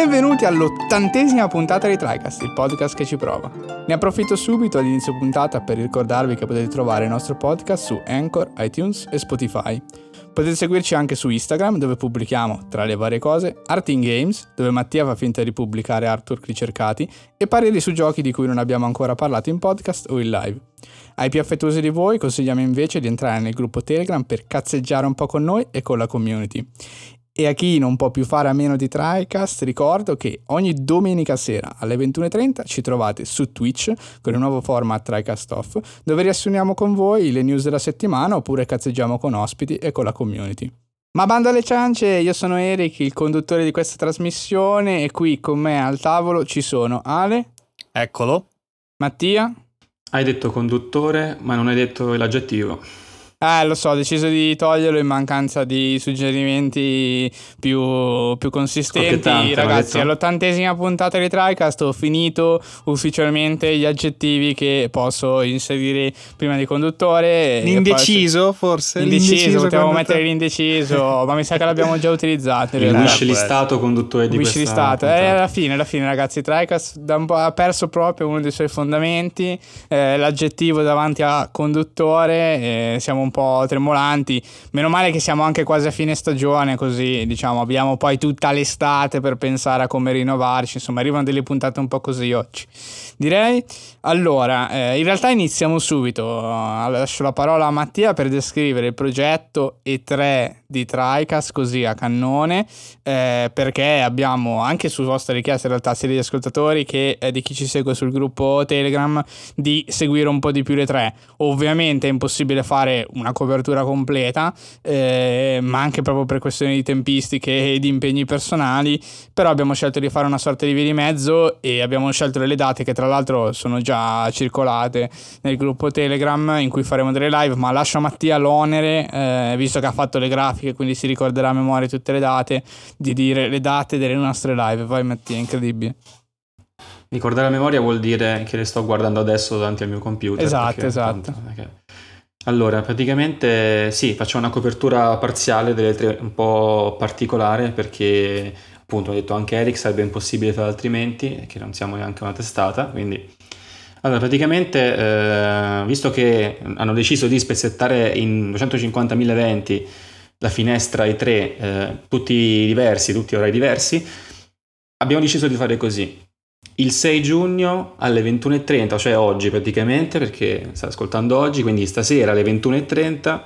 Benvenuti all'ottantesima puntata di TriCast, il podcast che ci prova. Ne approfitto subito all'inizio puntata per ricordarvi che potete trovare il nostro podcast su Anchor, iTunes e Spotify. Potete seguirci anche su Instagram dove pubblichiamo, tra le varie cose, Art in Games, dove Mattia fa finta di pubblicare artwork ricercati, e pareri su giochi di cui non abbiamo ancora parlato in podcast o in live. Ai più affettuosi di voi consigliamo invece di entrare nel gruppo Telegram per cazzeggiare un po' con noi e con la community. E a chi non può più fare a meno di TriCast, ricordo che ogni domenica sera alle 21.30 ci trovate su Twitch con il nuovo format TriCast Off, dove riassumiamo con voi le news della settimana oppure cazzeggiamo con ospiti e con la community. Ma bando alle ciance, io sono Eric, il conduttore di questa trasmissione e qui con me al tavolo ci sono Ale. Eccolo. Mattia. Hai detto conduttore, ma non hai detto l'aggettivo. Eh, lo so, ho deciso di toglierlo in mancanza di suggerimenti più, più consistenti. Ragazzi, all'ottantesima puntata di TriCast ho finito ufficialmente gli aggettivi che posso inserire prima di conduttore. L'indeciso, forse? L'indeciso, l'indeciso potevo mettere l'indeciso, ma mi sa che l'abbiamo già utilizzato. Il wish listato conduttore di wish listato. Eh, alla fine, alla fine, ragazzi, TriCast ha perso proprio uno dei suoi fondamenti, eh, l'aggettivo davanti a conduttore, eh, siamo un un po' tremolanti. Meno male che siamo anche quasi a fine stagione, così diciamo abbiamo poi tutta l'estate per pensare a come rinnovarci. Insomma, arrivano delle puntate un po' così oggi. Direi allora, eh, in realtà iniziamo subito. Lascio la parola a Mattia per descrivere il progetto E3 di TriCast così a cannone, eh, perché abbiamo anche su vostra richiesta in realtà sia degli ascoltatori che eh, di chi ci segue sul gruppo Telegram di seguire un po' di più le tre. Ovviamente è impossibile fare una copertura completa, eh, ma anche proprio per questioni di tempistiche e di impegni personali, però abbiamo scelto di fare una sorta di via di mezzo e abbiamo scelto delle date che tra l'altro sono già circolate nel gruppo Telegram in cui faremo delle live, ma lascio a Mattia l'onere, eh, visto che ha fatto le grafiche, quindi si ricorderà a memoria tutte le date, di dire le date delle nostre live. Vai Mattia, incredibile. Ricordare a memoria vuol dire che le sto guardando adesso davanti al mio computer. Esatto, perché, esatto. Perché allora, praticamente sì, faccio una copertura parziale delle tre, un po' particolare perché appunto ho detto anche Eric sarebbe impossibile fare altrimenti, che non siamo neanche una testata, quindi... Allora, praticamente, eh, visto che hanno deciso di spezzettare in 250.000 eventi la finestra i tre, eh, tutti diversi, tutti orari diversi, abbiamo deciso di fare così il 6 giugno alle 21.30, cioè oggi praticamente, perché sta ascoltando oggi, quindi stasera alle 21.30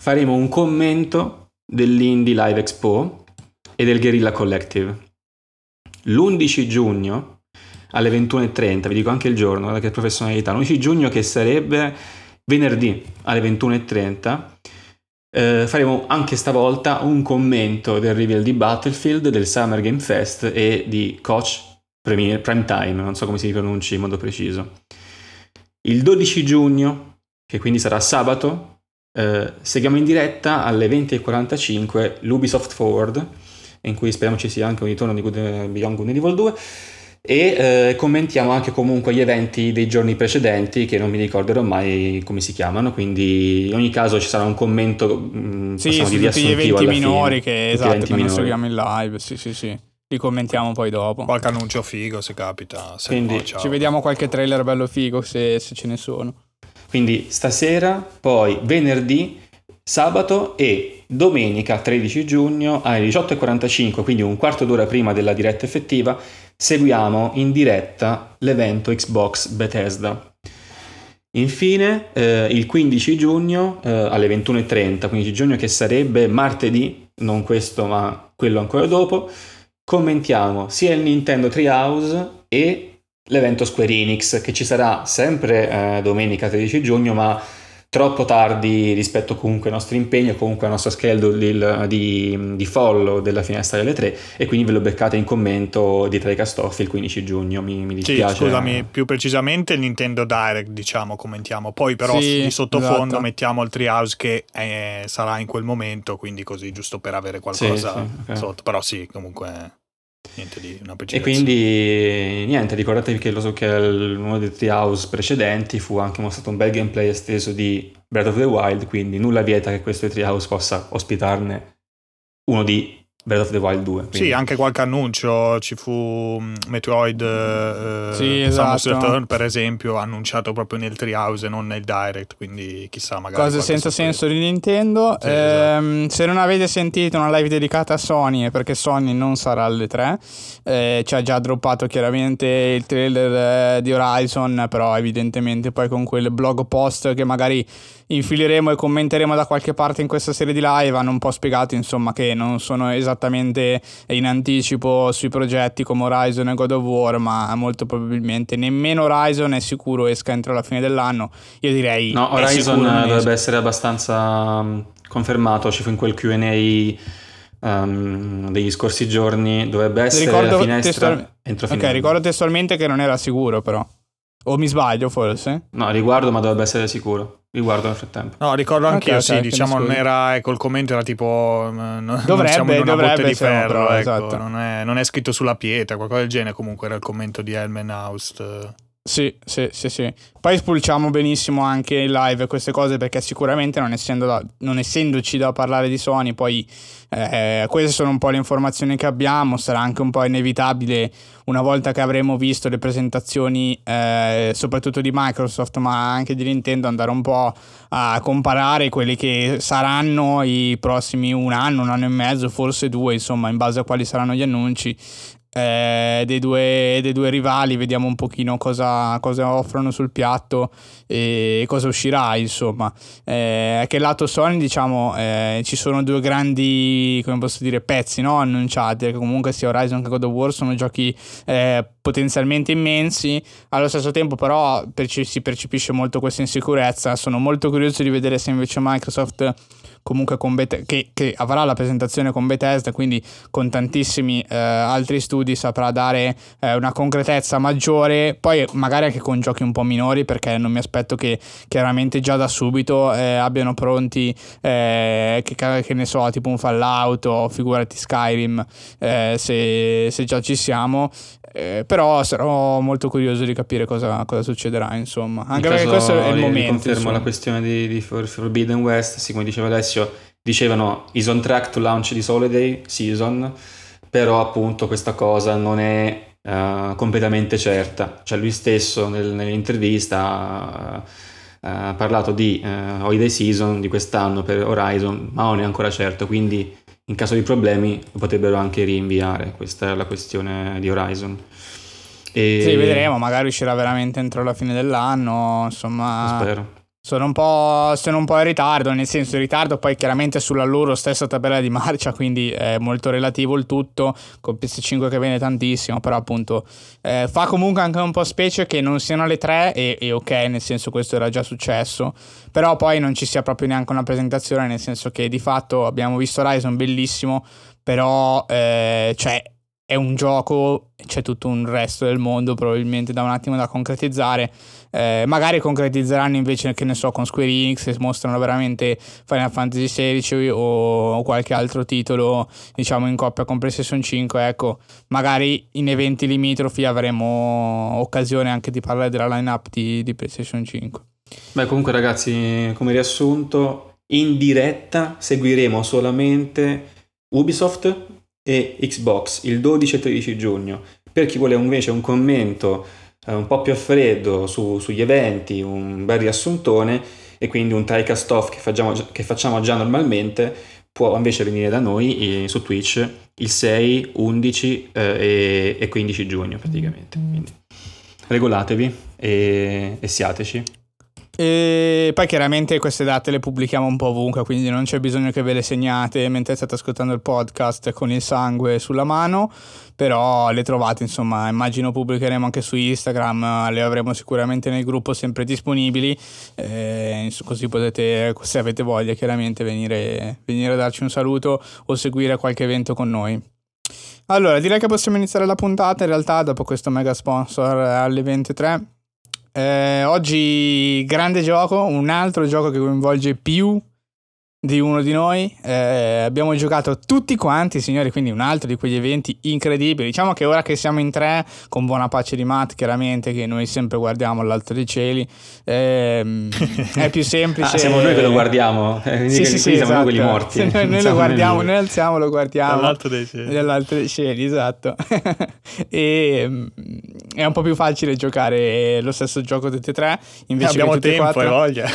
faremo un commento dell'Indie Live Expo e del Guerrilla Collective. L'11 giugno alle 21.30, vi dico anche il giorno, che professionalità, l'11 giugno che sarebbe venerdì alle 21.30, eh, faremo anche stavolta un commento del reveal di Battlefield, del Summer Game Fest e di Coach Premier, prime time, non so come si pronunci in modo preciso. Il 12 giugno, che quindi sarà sabato, eh, seguiamo in diretta alle 20.45 l'Ubisoft Forward, in cui speriamo ci sia anche un ritorno di Good, Beyond Good and Evil 2, e eh, commentiamo anche comunque gli eventi dei giorni precedenti che non mi ricorderò mai come si chiamano quindi in ogni caso ci sarà un commento mh, mm, sì, su tutti gli eventi minori che esatto che non seguiamo in live sì sì sì li commentiamo poi dopo. Qualche annuncio figo se capita. Se Quindi no, ci vediamo qualche trailer bello figo se, se ce ne sono. Quindi stasera, poi venerdì, sabato e domenica 13 giugno alle 18.45, quindi un quarto d'ora prima della diretta effettiva, seguiamo in diretta l'evento Xbox Bethesda. Infine, eh, il 15 giugno eh, alle 21.30, 15 giugno che sarebbe martedì, non questo ma quello ancora dopo, commentiamo sia il Nintendo Treehouse e l'evento Square Enix che ci sarà sempre eh, domenica 13 giugno ma troppo tardi rispetto comunque ai nostri impegni o comunque al nostro schedule di, di, follow della finestra delle tre e quindi ve lo beccate in commento di Trecast Off il 15 giugno mi, mi dispiace sì, scusami più precisamente il Nintendo Direct diciamo commentiamo poi però sì, di sottofondo esatto. mettiamo il Treehouse che eh, sarà in quel momento quindi così giusto per avere qualcosa sì, okay. sotto però sì comunque Niente di una E quindi niente, ricordatevi che lo so che uno dei Treehouse precedenti fu anche mostrato un bel gameplay esteso di Breath of the Wild, quindi nulla vieta che questo Treehouse possa ospitarne uno di Breath of the Wild 2. Quindi. Sì, anche qualche annuncio, ci fu mm, Metroid uh, sì, esatto. Return per esempio, annunciato proprio nel Treehouse e non nel Direct, quindi chissà magari... Cose senza senso di Nintendo. Sì, eh, esatto. Se non avete sentito una live dedicata a Sony è perché Sony non sarà alle 3, eh, ci ha già droppato chiaramente il trailer eh, di Horizon, però evidentemente poi con quel blog post che magari infileremo e commenteremo da qualche parte in questa serie di live hanno un po' spiegato insomma che non sono esattamente in anticipo sui progetti come Horizon e God of War ma molto probabilmente nemmeno Horizon è sicuro esca entro la fine dell'anno io direi no Horizon dovrebbe essere abbastanza mm, confermato ci fu in quel Q&A Um, degli scorsi giorni dovrebbe essere ricordo testual... entro fine Ok, ricordo testualmente che non era sicuro però. O mi sbaglio forse? No, riguardo ma dovrebbe essere sicuro. Riguardo nel frattempo. No, ricordo anch'io, okay, sì, okay, diciamo non era, ecco, il commento era tipo dovrebbe, non siamo in una botte di ferro, però, ecco, esatto. non, è, non, è, scritto sulla pietra, qualcosa del genere, comunque era il commento di Helmen Haust. Sì, sì, sì, sì. Poi spulciamo benissimo anche in live queste cose perché sicuramente non, essendo da, non essendoci da parlare di Sony, poi eh, queste sono un po' le informazioni che abbiamo, sarà anche un po' inevitabile una volta che avremo visto le presentazioni eh, soprattutto di Microsoft ma anche di Nintendo andare un po' a comparare quelli che saranno i prossimi un anno, un anno e mezzo, forse due, insomma, in base a quali saranno gli annunci eh, dei, due, dei, due, rivali, vediamo un pochino cosa, cosa, offrono sul piatto e cosa uscirà, insomma. Eh, che lato Sony, diciamo, eh, ci sono due grandi, come posso dire, pezzi no? annunciati, che comunque sia Horizon che God of War sono giochi eh, potenzialmente immensi, allo stesso tempo però perci- si percepisce molto questa insicurezza, sono molto curioso di vedere se invece Microsoft comunque con Beth- che, che, avrà la presentazione con Bethesda, quindi con tantissimi eh, altri studi saprà dare eh, una concretezza maggiore, poi magari anche con giochi un po' minori, perché non mi aspetto che chiaramente già da subito eh, abbiano pronti, eh, che, che, ne so, tipo un Fallout o figurati Skyrim, eh, se, se già ci siamo, eh, però sarò molto curioso di capire cosa, cosa succederà, insomma. Anche perché questo è il momento. Confermo la questione di, di Forbidden West, sì, come diceva Alessio, dicevano is on track to launch this holiday season, però appunto questa cosa non è uh, completamente certa. Cioè lui stesso nel, nell'intervista uh, ha parlato di uh, holiday season di quest'anno per Horizon, ma non è ancora certo, quindi in caso di problemi potrebbero anche rinviare, questa è la questione di Horizon. E... Sì, vedremo, magari uscirà veramente entro la fine dell'anno, insomma... Spero. Sono un, po', sono un po' in ritardo, nel senso in ritardo poi chiaramente sulla loro stessa tabella di marcia, quindi è molto relativo il tutto, con PS5 che viene tantissimo, però appunto eh, fa comunque anche un po' specie che non siano le tre e, e, ok, nel senso questo era già successo, però poi non ci sia proprio neanche una presentazione, nel senso che di fatto abbiamo visto Horizon bellissimo, però eh, cioè è un gioco, c'è tutto un resto del mondo probabilmente da un attimo da concretizzare. Eh, magari concretizzeranno invece, che ne so, con Square Enix e mostrano veramente Final Fantasy XVI o, o, qualche altro titolo, diciamo, in coppia con PlayStation 5. Ecco, magari in eventi limitrofi avremo occasione anche di parlare della lineup di, di PlayStation 5. Beh, comunque, ragazzi, come riassunto, in diretta seguiremo solamente Ubisoft e Xbox il 12 e 13 giugno. Per chi vuole invece un commento eh, un po' più a freddo su, sugli eventi, un bel riassuntone e quindi un trycast off che facciamo, che facciamo già normalmente, può invece venire da noi eh, su Twitch il 6, 11 eh, e, e, 15 giugno praticamente. Quindi regolatevi e, e siateci. E poi chiaramente queste date le pubblichiamo un po' ovunque, quindi non c'è bisogno che ve le segnate mentre state ascoltando il podcast con il sangue sulla mano, però le trovate, insomma, immagino pubblicheremo anche su Instagram, le avremo sicuramente nel gruppo sempre disponibili, eh, così potete, se avete voglia, chiaramente venire, venire a darci un saluto o seguire qualche evento con noi. Allora, direi che possiamo iniziare la puntata, in realtà dopo questo mega sponsor alle 23 eh, oggi grande gioco, un altro gioco che coinvolge più di uno di noi. Eh, abbiamo giocato tutti quanti, signori, quindi un altro di quegli eventi incredibili. Diciamo che ora che siamo in tre, con buona pace di Matt, chiaramente, che noi sempre guardiamo all'alto dei cieli, ehm, è più semplice. ah, siamo noi che lo guardiamo, eh, sì, sì, sì, siamo esatto. noi quelli morti. Noi, noi lo guardiamo, noi alziamo, lo guardiamo. Dall'alto dei cieli. Dall'alto dei cieli, esatto. e mm, è un po' più facile giocare lo stesso gioco tutti e tre. Invece eh, abbiamo tempo e, e voglia.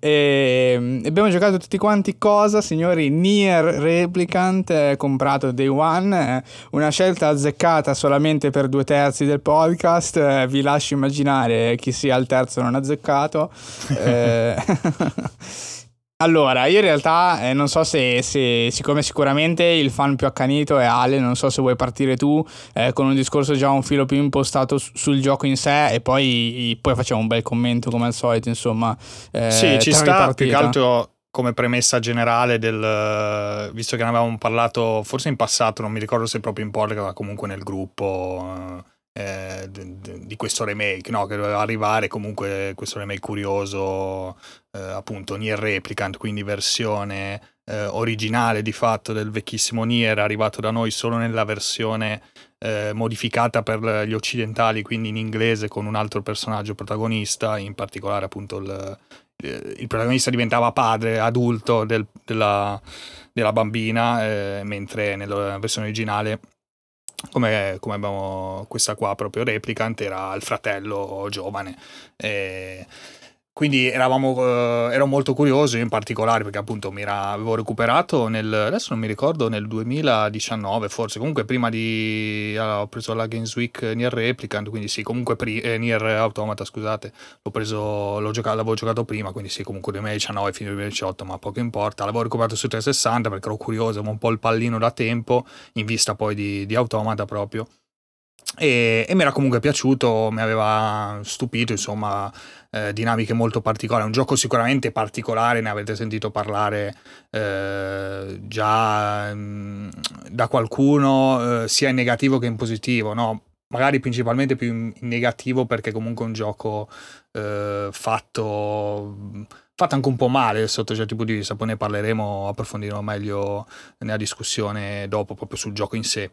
e Ehm, abbiamo giocato tutti quanti cosa, signori? Nier Replicant, eh, comprato Day One, eh, una scelta azzeccata solamente per due terzi del podcast, eh, vi lascio immaginare chi sia il terzo non azzeccato. Eh, Allora, io in realtà eh, non so se, se, siccome sicuramente il fan più accanito è Ale, non so se vuoi partire tu eh, con un discorso già un filo più impostato su, sul gioco in sé e poi, poi, facciamo un bel commento come al solito, insomma. Eh, sì, ci sta più che altro come premessa generale del visto che ne avevamo parlato forse in passato, non mi ricordo se proprio in podcast, ma comunque nel gruppo eh, di questo remake, no? che doveva arrivare comunque questo remake curioso, eh, appunto Nier Replicant, quindi versione eh, originale di fatto del vecchissimo Nier, arrivato da noi solo nella versione eh, modificata per gli occidentali, quindi in inglese con un altro personaggio protagonista, in particolare appunto il, il protagonista diventava padre adulto del, della, della, bambina, eh, mentre nella versione originale come, come, abbiamo questa qua proprio replicant era il fratello giovane. E quindi eravamo, eh, ero molto curioso in particolare perché appunto mi era, avevo recuperato nel, adesso non mi ricordo, nel 2019 forse, comunque prima di, allora, ho preso la Games Week Nier Replicant, quindi sì, comunque pri, eh, Nier Automata, scusate, l'ho preso, l'ho giocato, l'avevo giocato prima, quindi sì, comunque 2019 fino al 2018, ma poco importa, l'avevo recuperato su 360 perché ero curioso, avevo un po' il pallino da tempo, in vista poi di, di Automata proprio. E, e mi era comunque piaciuto, mi aveva stupito, insomma, eh, dinamiche molto particolari. Un gioco sicuramente particolare, ne avete sentito parlare eh, già mh, mm, da qualcuno, eh, sia in negativo che in positivo, no? Magari principalmente più in, negativo perché comunque è un gioco eh, fatto fatto anche un po' male sotto certi punti di vista, poi ne parleremo, approfondiremo meglio nella discussione dopo proprio sul gioco in sé.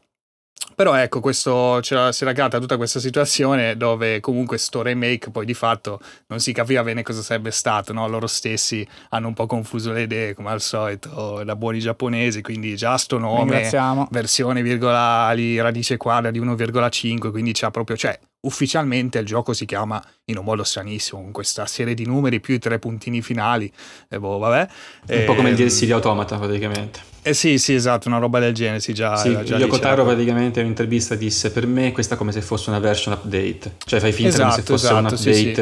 Però ecco, questo, si era creata tutta questa situazione dove comunque sto remake poi di fatto non si capiva bene cosa sarebbe stato, no? loro stessi hanno un po' confuso le idee come al solito da buoni giapponesi, quindi già sto nome, versione virgolali, radice quadra di 1,5, quindi c'ha proprio, cioè ufficialmente il gioco si chiama in un modo stranissimo, con questa serie di numeri più i tre puntini finali, e boh, vabbè. Un po' come il ehm, DLC di Automata praticamente. Eh sì, sì, esatto, una roba del genere, sì, già... Sì, già Yoko Taro praticamente in un'intervista disse, per me questa è come se fosse una version update, cioè fai finta esatto, come se esatto, fosse esatto, un update, sì, sì.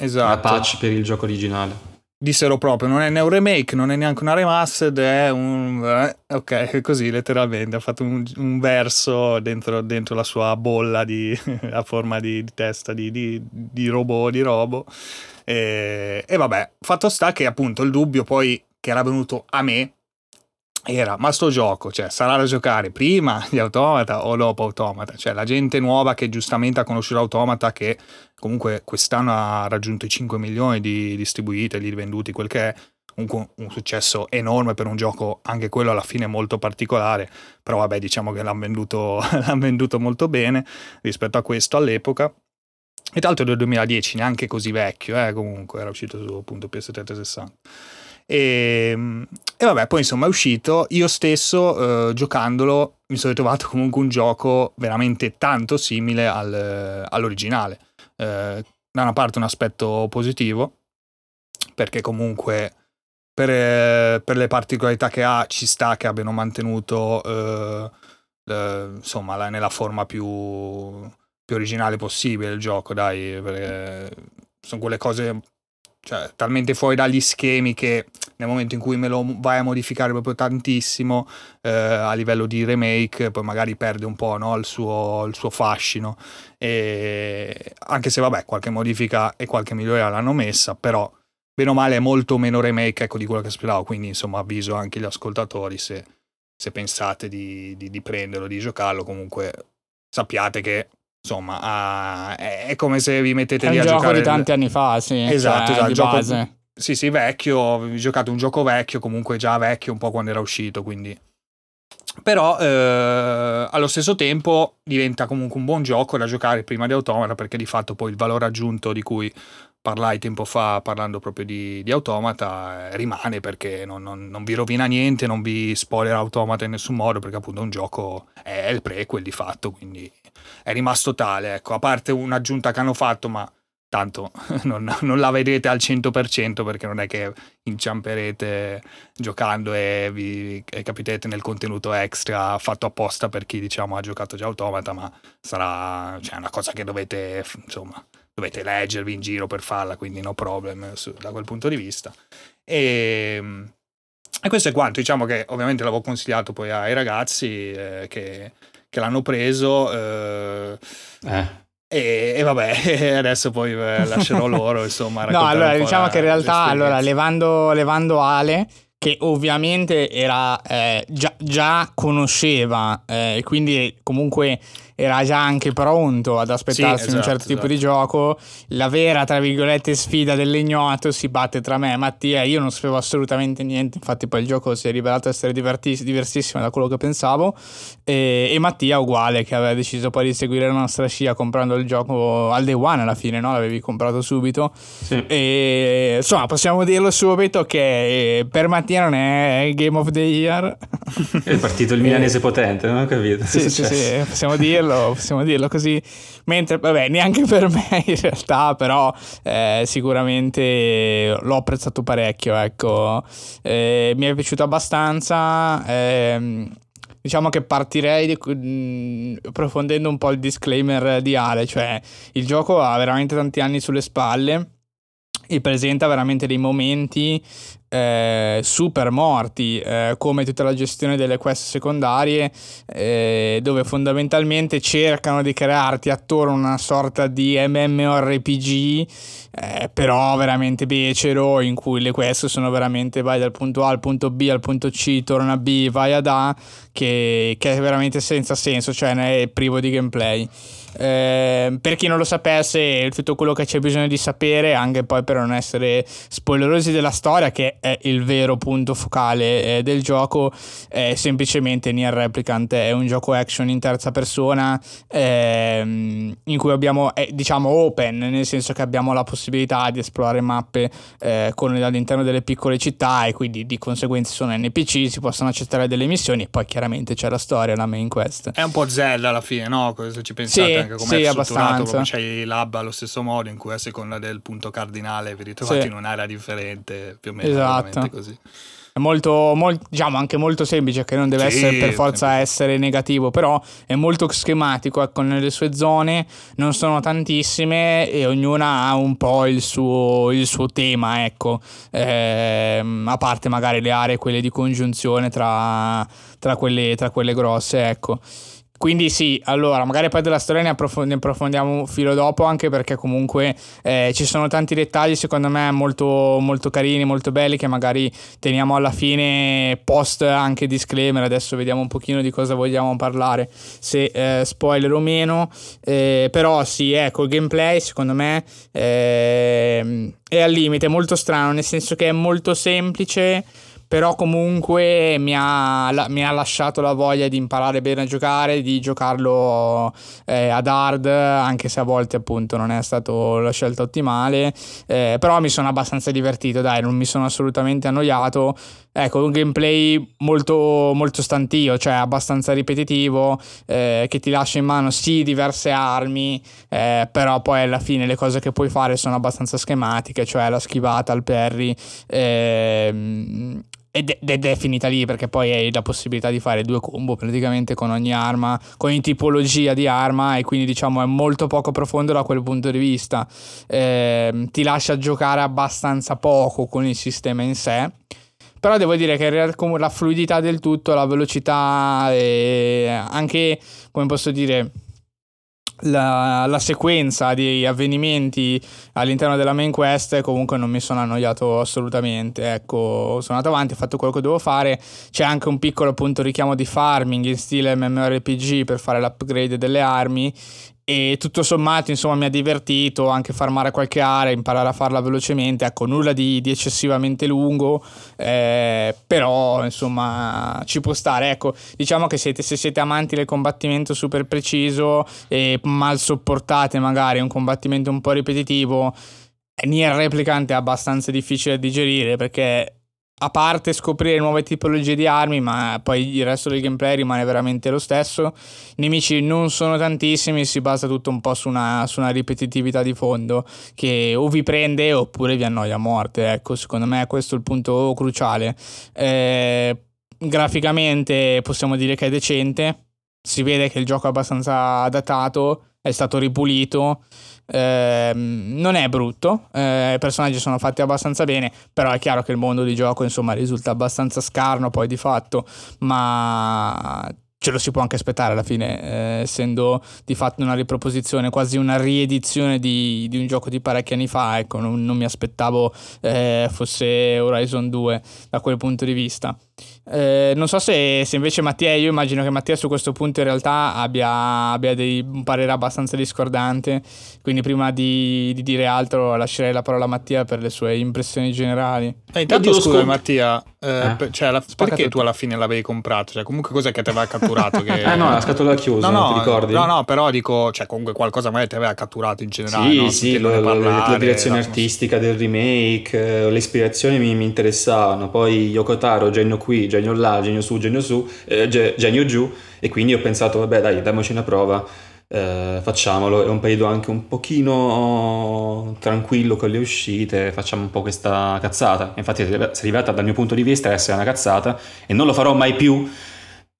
Uh, esatto. una patch per il gioco originale dissero proprio non è né un remake non è neanche una remastered è un eh, ok così letteralmente ha fatto un, un verso dentro, dentro, la sua bolla di, a forma di, di testa di, di, di, robot di robo. E, e vabbè fatto sta che appunto il dubbio poi che era venuto a me era ma sto gioco cioè, sarà da giocare prima di Automata o dopo Automata? Cioè la gente nuova che giustamente ha conosciuto Automata che comunque quest'anno ha raggiunto i 5 milioni di distribuiti di venduti quel che è un, un, successo enorme per un gioco anche quello alla fine molto particolare però vabbè diciamo che l'hanno venduto, l'han venduto molto bene rispetto a questo all'epoca. E tra l'altro del 2010 neanche così vecchio eh, comunque era uscito su appunto PS360 e, ehm, e, vabbè, poi insomma è uscito. Io stesso, eh, giocandolo, mi sono ritrovato comunque un gioco veramente tanto simile al, all'originale. Eh, da una parte un aspetto positivo, perché comunque per, eh, per, le particolarità che ha ci sta che abbiano mantenuto eh, eh, insomma la, nella forma più, più originale possibile il gioco, dai, sono quelle cose cioè, talmente fuori dagli schemi che nel momento in cui me lo vai a modificare proprio tantissimo eh, a livello di remake, poi magari perde un po' no, il, suo, il, suo, fascino. E anche se, vabbè, qualche modifica e qualche migliore l'hanno messa, però bene o male è molto meno remake ecco, di quello che speravo. Quindi, insomma, avviso anche gli ascoltatori se, se pensate di, di, di prenderlo, di giocarlo, comunque sappiate che insomma uh, è come se vi mettete è lì a giocare. È un gioco di tanti anni fa, sì. Esatto, cioè, esatto. Gioco, sì, sì, vecchio, avevi giocato un gioco vecchio, comunque già vecchio un po' quando era uscito, quindi... Però eh, allo stesso tempo diventa comunque un buon gioco da giocare prima di Automata perché di fatto poi il valore aggiunto di cui parlai tempo fa parlando proprio di, di Automata eh, rimane perché non, non, non, vi rovina niente, non vi spoiler Automata in nessun modo perché appunto un gioco è il prequel di fatto, quindi è rimasto tale, ecco, a parte un'aggiunta che hanno fatto ma tanto non, non, la vedete al 100% perché non è che inciamperete giocando e vi e capiterete nel contenuto extra fatto apposta per chi diciamo ha giocato già Automata ma sarà cioè, una cosa che dovete insomma dovete leggervi in giro per farla quindi no problem su, da quel punto di vista. E, ehm, e, questo è quanto. Diciamo che ovviamente l'avevo consigliato poi ai ragazzi eh, che, che, l'hanno preso eh, eh. e, e, vabbè, adesso poi eh, lascerò loro, insomma. no, allora diciamo che in realtà, allora, levando, levando Ale, che ovviamente era eh, già, già, conosceva, eh, quindi comunque era già anche pronto ad aspettarsi sì, esatto, un certo esatto. tipo di gioco. La vera, tra virgolette, sfida dell'ignoto si batte tra me e Mattia. Io non sapevo assolutamente niente, infatti poi il gioco si è rivelato essere divertis- diversissimo da quello che pensavo. E, e, Mattia uguale, che aveva deciso poi di seguire la nostra scia comprando il gioco al day one alla fine, no? L'avevi comprato subito. Sì. E insomma, possiamo dirlo subito che per Mattia non è Game of the Year. È partito il milanese potente, non ho capito. Sì, sì, sì, possiamo dirlo dirlo, possiamo dirlo così. Mentre, vabbè, neanche per me in realtà, però eh, sicuramente l'ho apprezzato parecchio, ecco. Eh, mi è piaciuto abbastanza. Eh, diciamo che partirei di, mm, approfondendo un po' il disclaimer di Ale, cioè il gioco ha veramente tanti anni sulle spalle e presenta veramente dei momenti eh, super morti, eh, come tutta la gestione delle quest secondarie, eh, dove fondamentalmente cercano di crearti attorno una sorta di MMORPG, eh, però veramente becero, in cui le quest sono veramente vai dal punto A al punto B al punto C, torna a B, vai ad A, che, che è veramente senza senso, cioè è privo di gameplay. Eh, per chi non lo sapesse, tutto quello che c'è bisogno di sapere, anche poi per non essere spoilerosi della storia, che è il vero punto focale eh, del gioco, è semplicemente Nier Replicant è un gioco action in terza persona ehm, in cui abbiamo, è, diciamo, open, nel senso che abbiamo la possibilità di esplorare mappe eh, con, all'interno delle piccole città e quindi di conseguenza sono NPC, si possono accettare delle missioni e poi chiaramente c'è la storia, la main quest. È un po' Zelda alla fine, no? Se ci pensate. Sì, anche come sì, è abbastanza. c'è i lab allo stesso modo in cui a seconda del punto cardinale vi ritrovate sì. in un'area differente, più o meno esatto. così. È molto, molto, diciamo anche molto semplice, che non deve sì, essere per forza essere negativo, però è molto schematico, ecco, nelle sue zone non sono tantissime e ognuna ha un po' il suo, il suo tema, ecco, eh, a parte magari le aree, quelle di congiunzione tra, tra, quelle, tra quelle grosse, ecco. Quindi sì, allora magari poi della storia ne, approf- ne approfondiamo un filo dopo anche perché comunque eh, ci sono tanti dettagli secondo me molto, molto carini, molto belli che magari teniamo alla fine post anche disclaimer, adesso vediamo un pochino di cosa vogliamo parlare, se eh, spoiler o meno, eh, però sì, ecco il gameplay secondo me ehm, è al limite, molto strano, nel senso che è molto semplice però comunque mi ha, la, mi ha, lasciato la voglia di imparare bene a giocare, di giocarlo eh, ad hard, anche se a volte appunto non è stata la scelta ottimale, eh, però mi sono abbastanza divertito, dai, non mi sono assolutamente annoiato. Ecco, un gameplay molto, molto stantio, cioè abbastanza ripetitivo, eh, che ti lascia in mano sì diverse armi, eh, però poi alla fine le cose che puoi fare sono abbastanza schematiche, cioè la schivata, il parry, ehm, ed, ed è finita lì perché poi hai la possibilità di fare due combo praticamente con ogni arma, con ogni tipologia di arma e quindi diciamo è molto poco profondo da quel punto di vista. Eh, ti lascia giocare abbastanza poco con il sistema in sé. Però devo dire che la fluidità del tutto, la velocità e anche, come posso dire, la, la, sequenza di avvenimenti all'interno della main quest comunque non mi sono annoiato assolutamente ecco sono andato avanti ho fatto quello che dovevo fare. C'è anche un piccolo appunto richiamo di farming in stile MMORPG per fare l'upgrade delle armi e tutto sommato insomma mi ha divertito anche far mare qualche area, imparare a farla velocemente, ecco nulla di, di eccessivamente lungo, eh, però insomma ci può stare, ecco diciamo che siete, se siete amanti del combattimento super preciso e mal sopportate magari un combattimento un po' ripetitivo, Nier Replicant è abbastanza difficile da digerire perché a parte scoprire nuove tipologie di armi, ma poi il resto del gameplay rimane veramente lo stesso. I nemici non sono tantissimi, si basa tutto un po' su una, su una ripetitività di fondo che o vi prende oppure vi annoia a morte. Ecco, secondo me questo è il punto cruciale. Eh, graficamente possiamo dire che è decente, si vede che il gioco è abbastanza datato, è stato ripulito. Eh, non è brutto, eh, i personaggi sono fatti abbastanza bene, però è chiaro che il mondo di gioco insomma risulta abbastanza scarno poi di fatto, ma ce lo si può anche aspettare alla fine, eh, essendo di fatto una riproposizione, quasi una riedizione di, di, un gioco di parecchi anni fa, ecco, non, non mi aspettavo eh, fosse Horizon 2 da quel punto di vista. Eh, non so se, se, invece Mattia, io immagino che Mattia su questo punto in realtà abbia, abbia dei, un parere abbastanza discordante, quindi prima di, di, dire altro lascerei la parola a Mattia per le sue impressioni generali. Eh, intanto scusa scop- Mattia, eh, eh. cioè, la, perché tu. tu alla fine l'avevi comprato? Cioè, comunque cos'è che ti aveva catturato? Che... ah no, la scatola chiusa, no, no, ti ricordi? No, no, però dico, cioè comunque qualcosa magari ti aveva catturato in generale. Sì, no? sì, lo, parlare, la direzione artistica del remake, eh, le ispirazioni mi, mi interessavano, poi Yokotaro, genio qui, genio là, genio su, genio su, eh, genio giù, e quindi ho pensato, vabbè dai, diamoci una prova. Eh, facciamolo, è un periodo anche un pochino tranquillo con le uscite, facciamo un po' questa cazzata. Infatti si è arrivata dal mio punto di vista a essere una cazzata e non lo farò mai più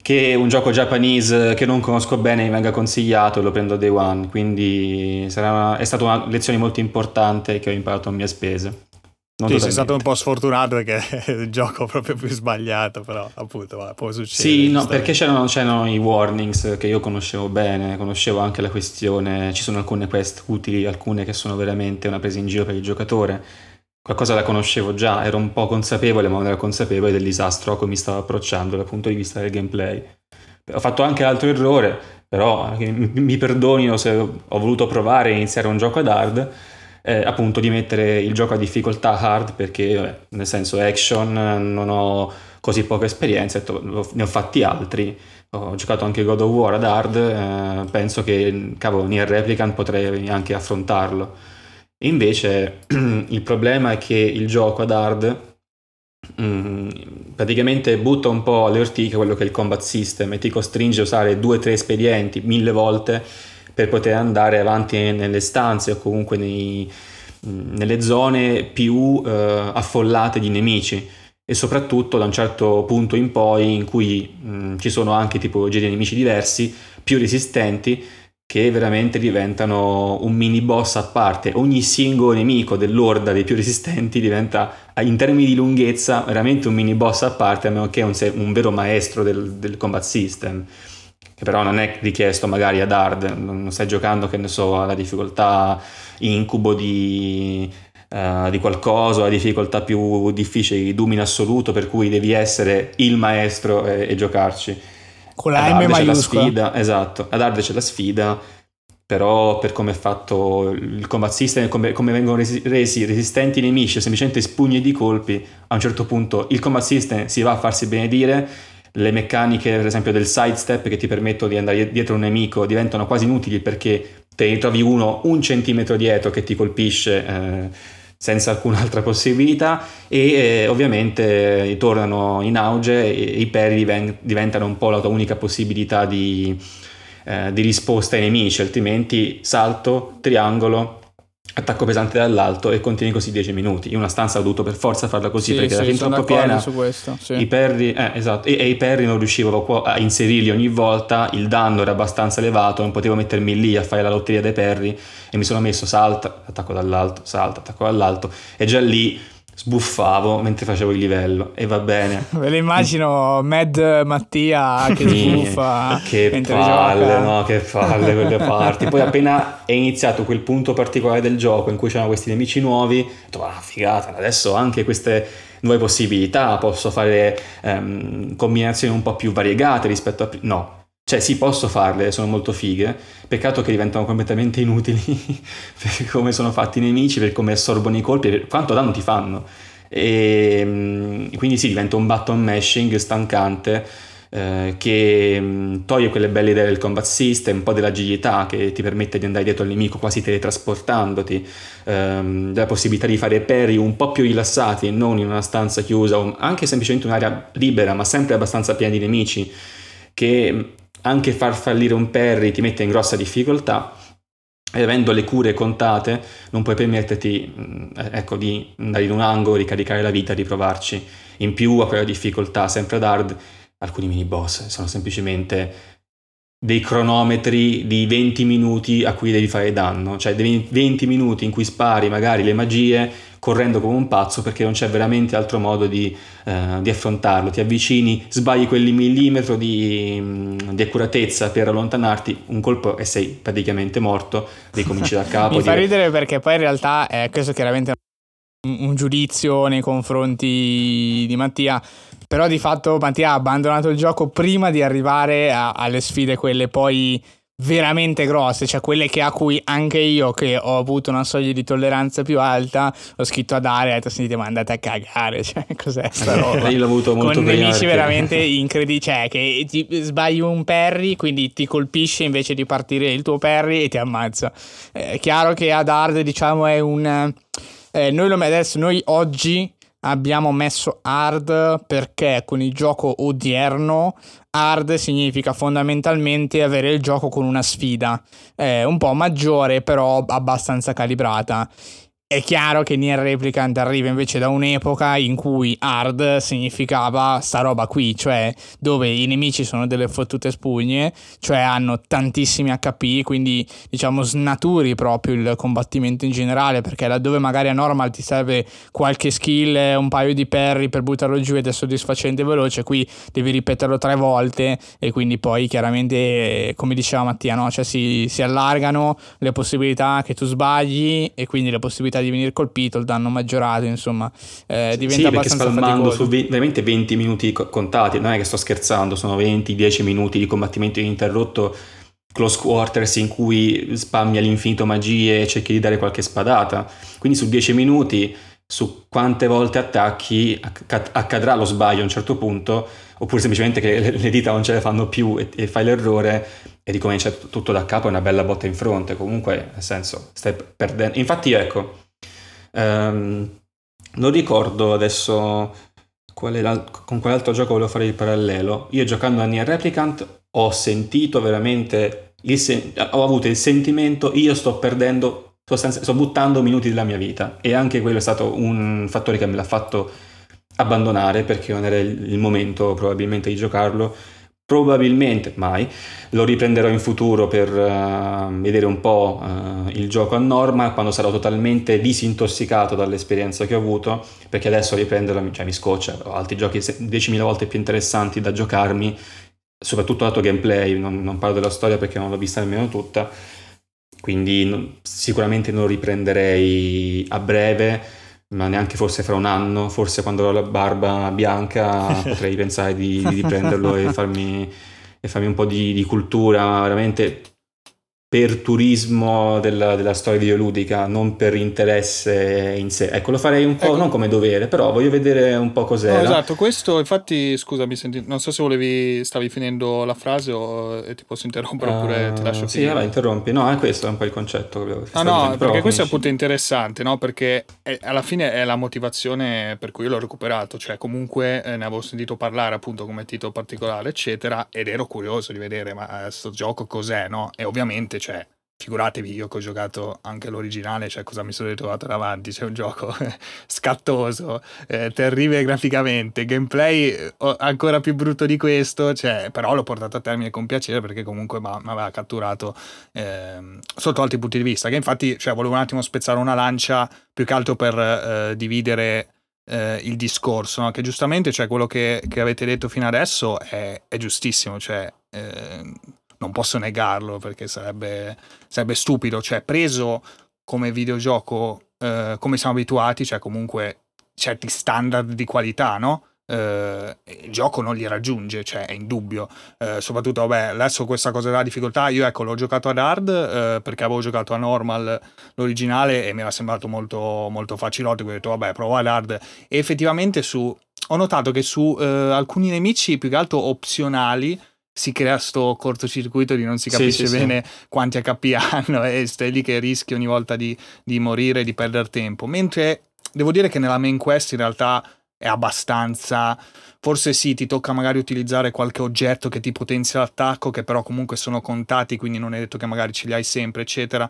che un gioco japanese che non conosco bene mi venga consigliato e lo prendo day one, quindi una, è stata una lezione molto importante che ho imparato a mie spese. Non sì, sei stato un po' sfortunato perché è il gioco proprio più sbagliato, però appunto va, può succedere. Sì, no, perché c'erano, c'erano, i warnings che io conoscevo bene, conoscevo anche la questione, ci sono alcune quest utili, alcune che sono veramente una presa in giro per il giocatore. Qualcosa la conoscevo già, ero un po' consapevole, ma non ero consapevole del disastro a cui mi stavo approcciando dal punto di vista del gameplay. Ho fatto anche l'altro errore, però mi perdonino se ho voluto provare a iniziare un gioco ad hard eh, appunto di mettere il gioco a difficoltà hard perché vabbè, nel senso action non ho così poca esperienza, ne ho fatti altri, ho giocato anche God of War ad hard, eh, penso che cavolo Nier Replicant potrei anche affrontarlo. Invece il problema è che il gioco ad hard mm, praticamente butta un po' alle ortiche quello che è il combat system e ti costringe a usare due o tre espedienti mille volte per poter andare avanti nelle stanze o comunque nei, nelle zone più eh, affollate di nemici e soprattutto da un certo punto in poi in cui mh, ci sono anche tipologie di nemici diversi, più resistenti, che veramente diventano un mini boss a parte. Ogni singolo nemico dell'orda dei più resistenti diventa in termini di lunghezza veramente un mini boss a parte, a meno che un, un vero maestro del, del combat system che però non è richiesto magari ad hard, non stai giocando, che ne so, alla difficoltà incubo di, uh, di qualcosa, la difficoltà più difficile di Doom in assoluto, per cui devi essere il maestro e, e giocarci. Con la ad M maiuscola. Sfida, esatto, ad hard c'è la sfida, però per come è fatto il combat system, come, come vengono resi, resi, resistenti i nemici, semplicemente spugni di colpi, a un certo punto il combat system si va a farsi benedire le meccaniche per esempio del sidestep che ti permettono di andare dietro un nemico diventano quasi inutili perché te ne trovi uno un centimetro dietro che ti colpisce eh, senza alcun'altra possibilità e eh, ovviamente eh, tornano in auge e i diven- diventano un po' la tua unica possibilità di, eh, di risposta ai nemici altrimenti salto, triangolo attacco pesante dall'alto e continui così 10 minuti. In una stanza ho dovuto per forza farla così sì, perché sì, era fin troppo piena. Su questo, sì. I perri, eh, esatto, e, e, i perri non riuscivo a inserirli ogni volta, il danno era abbastanza elevato, non potevo mettermi lì a fare la lotteria dei perri e mi sono messo salta, attacco dall'alto, salta, attacco dall'alto e già lì sbuffavo mentre facevo il livello e va bene. Ve lo immagino Mad Mattia che sbuffa. che palle, gioca. no, che palle quelle parti. Poi appena è iniziato quel punto particolare del gioco in cui c'erano questi nemici nuovi, ho detto, ah, figata, adesso anche queste nuove possibilità, posso fare um, combinazioni un po' più variegate rispetto a... No, cioè sì, posso farle, sono molto fighe, peccato che diventano completamente inutili per come sono fatti i nemici, per come assorbono i colpi, per quanto danno ti fanno. E mm, quindi sì, diventa un button mashing stancante eh, che mm, toglie quelle belle idee del combat system, un po' dell'agilità che ti permette di andare dietro al nemico quasi teletrasportandoti, ehm, la possibilità di fare parry un po' più rilassati, non in una stanza chiusa anche semplicemente un'area libera, ma sempre abbastanza piena di nemici, che mm, anche far fallire un parry ti mette in grossa difficoltà e avendo le cure contate non puoi permetterti mm, ecco, di andare in un angolo, ricaricare la vita, riprovarci. In più a quella difficoltà sempre ad hard alcuni mini boss sono semplicemente dei cronometri di 20 minuti a cui devi fare danno, cioè 20 minuti in cui spari magari le magie correndo come un pazzo perché non c'è veramente altro modo di, eh, di affrontarlo, ti avvicini, sbagli quel millimetro di, mm, di, accuratezza per allontanarti, un colpo e sei praticamente morto, ricominci da capo. Mi fa ridere perché poi in realtà è questo chiaramente un, un giudizio nei confronti di Mattia però di fatto Mattia ha abbandonato il gioco prima di arrivare a, alle sfide quelle poi veramente grosse, cioè quelle che a cui anche io che ho avuto una soglia di tolleranza più alta, ho scritto ad Area e ho detto sentite ma andate a cagare, cioè cos'è sta roba? io l'ho avuto molto Con nemici veramente incredibili, cioè che ti sbagli un parry, quindi ti colpisce invece di partire il tuo parry e ti ammazza. È chiaro che ad hard diciamo è un... Eh, noi lo adesso, noi oggi abbiamo messo hard perché con il gioco odierno hard significa fondamentalmente avere il gioco con una sfida. Eh, un po' maggiore però abbastanza calibrata è chiaro che Nier Replicant arriva invece da un'epoca in cui hard significava sta roba qui, cioè dove i nemici sono delle fottute spugne, cioè hanno tantissimi HP, quindi diciamo snaturi proprio il combattimento in generale, perché laddove magari a normal ti serve qualche skill, un paio di parry per buttarlo giù ed è soddisfacente e veloce, qui devi ripeterlo tre volte e quindi poi chiaramente, come diceva Mattia, no? cioè si, si allargano le possibilità che tu sbagli e quindi le possibilità di venire colpito, il danno maggiorato, insomma, eh, diventa sì, abbastanza spalmando su ve- veramente 20 minuti contati, non è che sto scherzando, sono 20-10 minuti di combattimento ininterrotto close quarters in cui spammi all'infinito magie e cerchi di dare qualche spadata. Quindi su 10 minuti, su quante volte attacchi, accadrà lo sbaglio a un certo punto, oppure semplicemente che le dita non ce le fanno più e, e fai l'errore e ricomincia tutto da capo è una bella botta in fronte. Comunque, nel senso, stai perdendo. Infatti, ecco, Um, non ricordo adesso qual con quale altro gioco volevo fare il parallelo. Io giocando a Nier Replicant ho sentito veramente, sen- ho avuto il sentimento, io sto perdendo, sto, buttando minuti della mia vita e anche quello è stato un fattore che me l'ha fatto abbandonare perché non era il momento probabilmente di giocarlo Probabilmente mai, lo riprenderò in futuro per uh, vedere un po' uh, il gioco a norma quando sarò totalmente disintossicato dall'esperienza che ho avuto, perché adesso riprenderlo cioè, mi scoccia, ho altri giochi 10.000 volte più interessanti da giocarmi, soprattutto lato gameplay, non, non, parlo della storia perché non l'ho vista nemmeno tutta, quindi non, sicuramente non riprenderei a breve ma neanche forse fra un anno, forse quando avrò la barba bianca potrei pensare di, di prenderlo e farmi, e farmi, un po' di, di cultura, veramente per turismo della, della, storia videoludica, non per interesse in sé. Ecco, lo farei un po' ecco. non come dovere, però voglio vedere un po' cos'è. No, esatto, questo infatti, scusami, senti, non so se volevi, stavi finendo la frase o ti posso interrompere uh, oppure ti lascio finire. Sì, allora interrompi. No, è questo è un po' il concetto. Che ah no, dicendo, perché questo è appunto interessante, no? Perché è, alla fine è la motivazione per cui io l'ho recuperato, cioè comunque eh, ne avevo sentito parlare appunto come titolo particolare, eccetera, ed ero curioso di vedere ma questo gioco cos'è, no? E ovviamente cioè, figuratevi io che ho giocato anche l'originale, cioè cosa mi sono ritrovato davanti, c'è un gioco scattoso, eh, terribile graficamente, gameplay eh, ancora più brutto di questo, cioè, però l'ho portato a termine con piacere perché comunque mi aveva catturato eh, sotto altri punti di vista, che infatti cioè, volevo un attimo spezzare una lancia più che altro per eh, dividere eh, il discorso, no? che giustamente cioè, quello che, che, avete detto fino adesso è, è giustissimo, cioè eh, non posso negarlo perché sarebbe, sarebbe stupido, cioè preso come videogioco eh, come siamo abituati, cioè comunque certi standard di qualità, no? eh, il gioco non li raggiunge, cioè è indubbio. Eh, soprattutto, vabbè, adesso questa cosa della difficoltà, io ecco l'ho giocato ad hard eh, perché avevo giocato a normal l'originale e mi era sembrato molto, molto facilotto, quindi ho detto vabbè provo ad hard e effettivamente su, ho notato che su eh, alcuni nemici più che altro opzionali si crea sto cortocircuito di non si capisce sì, sì, bene sì. quanti HP hanno e stai lì che rischi ogni volta di, di morire di perdere tempo. Mentre devo dire che nella main quest in realtà è abbastanza. Forse sì, ti tocca magari utilizzare qualche oggetto che ti potenzia l'attacco, che però comunque sono contati, quindi non è detto che magari ce li hai sempre, eccetera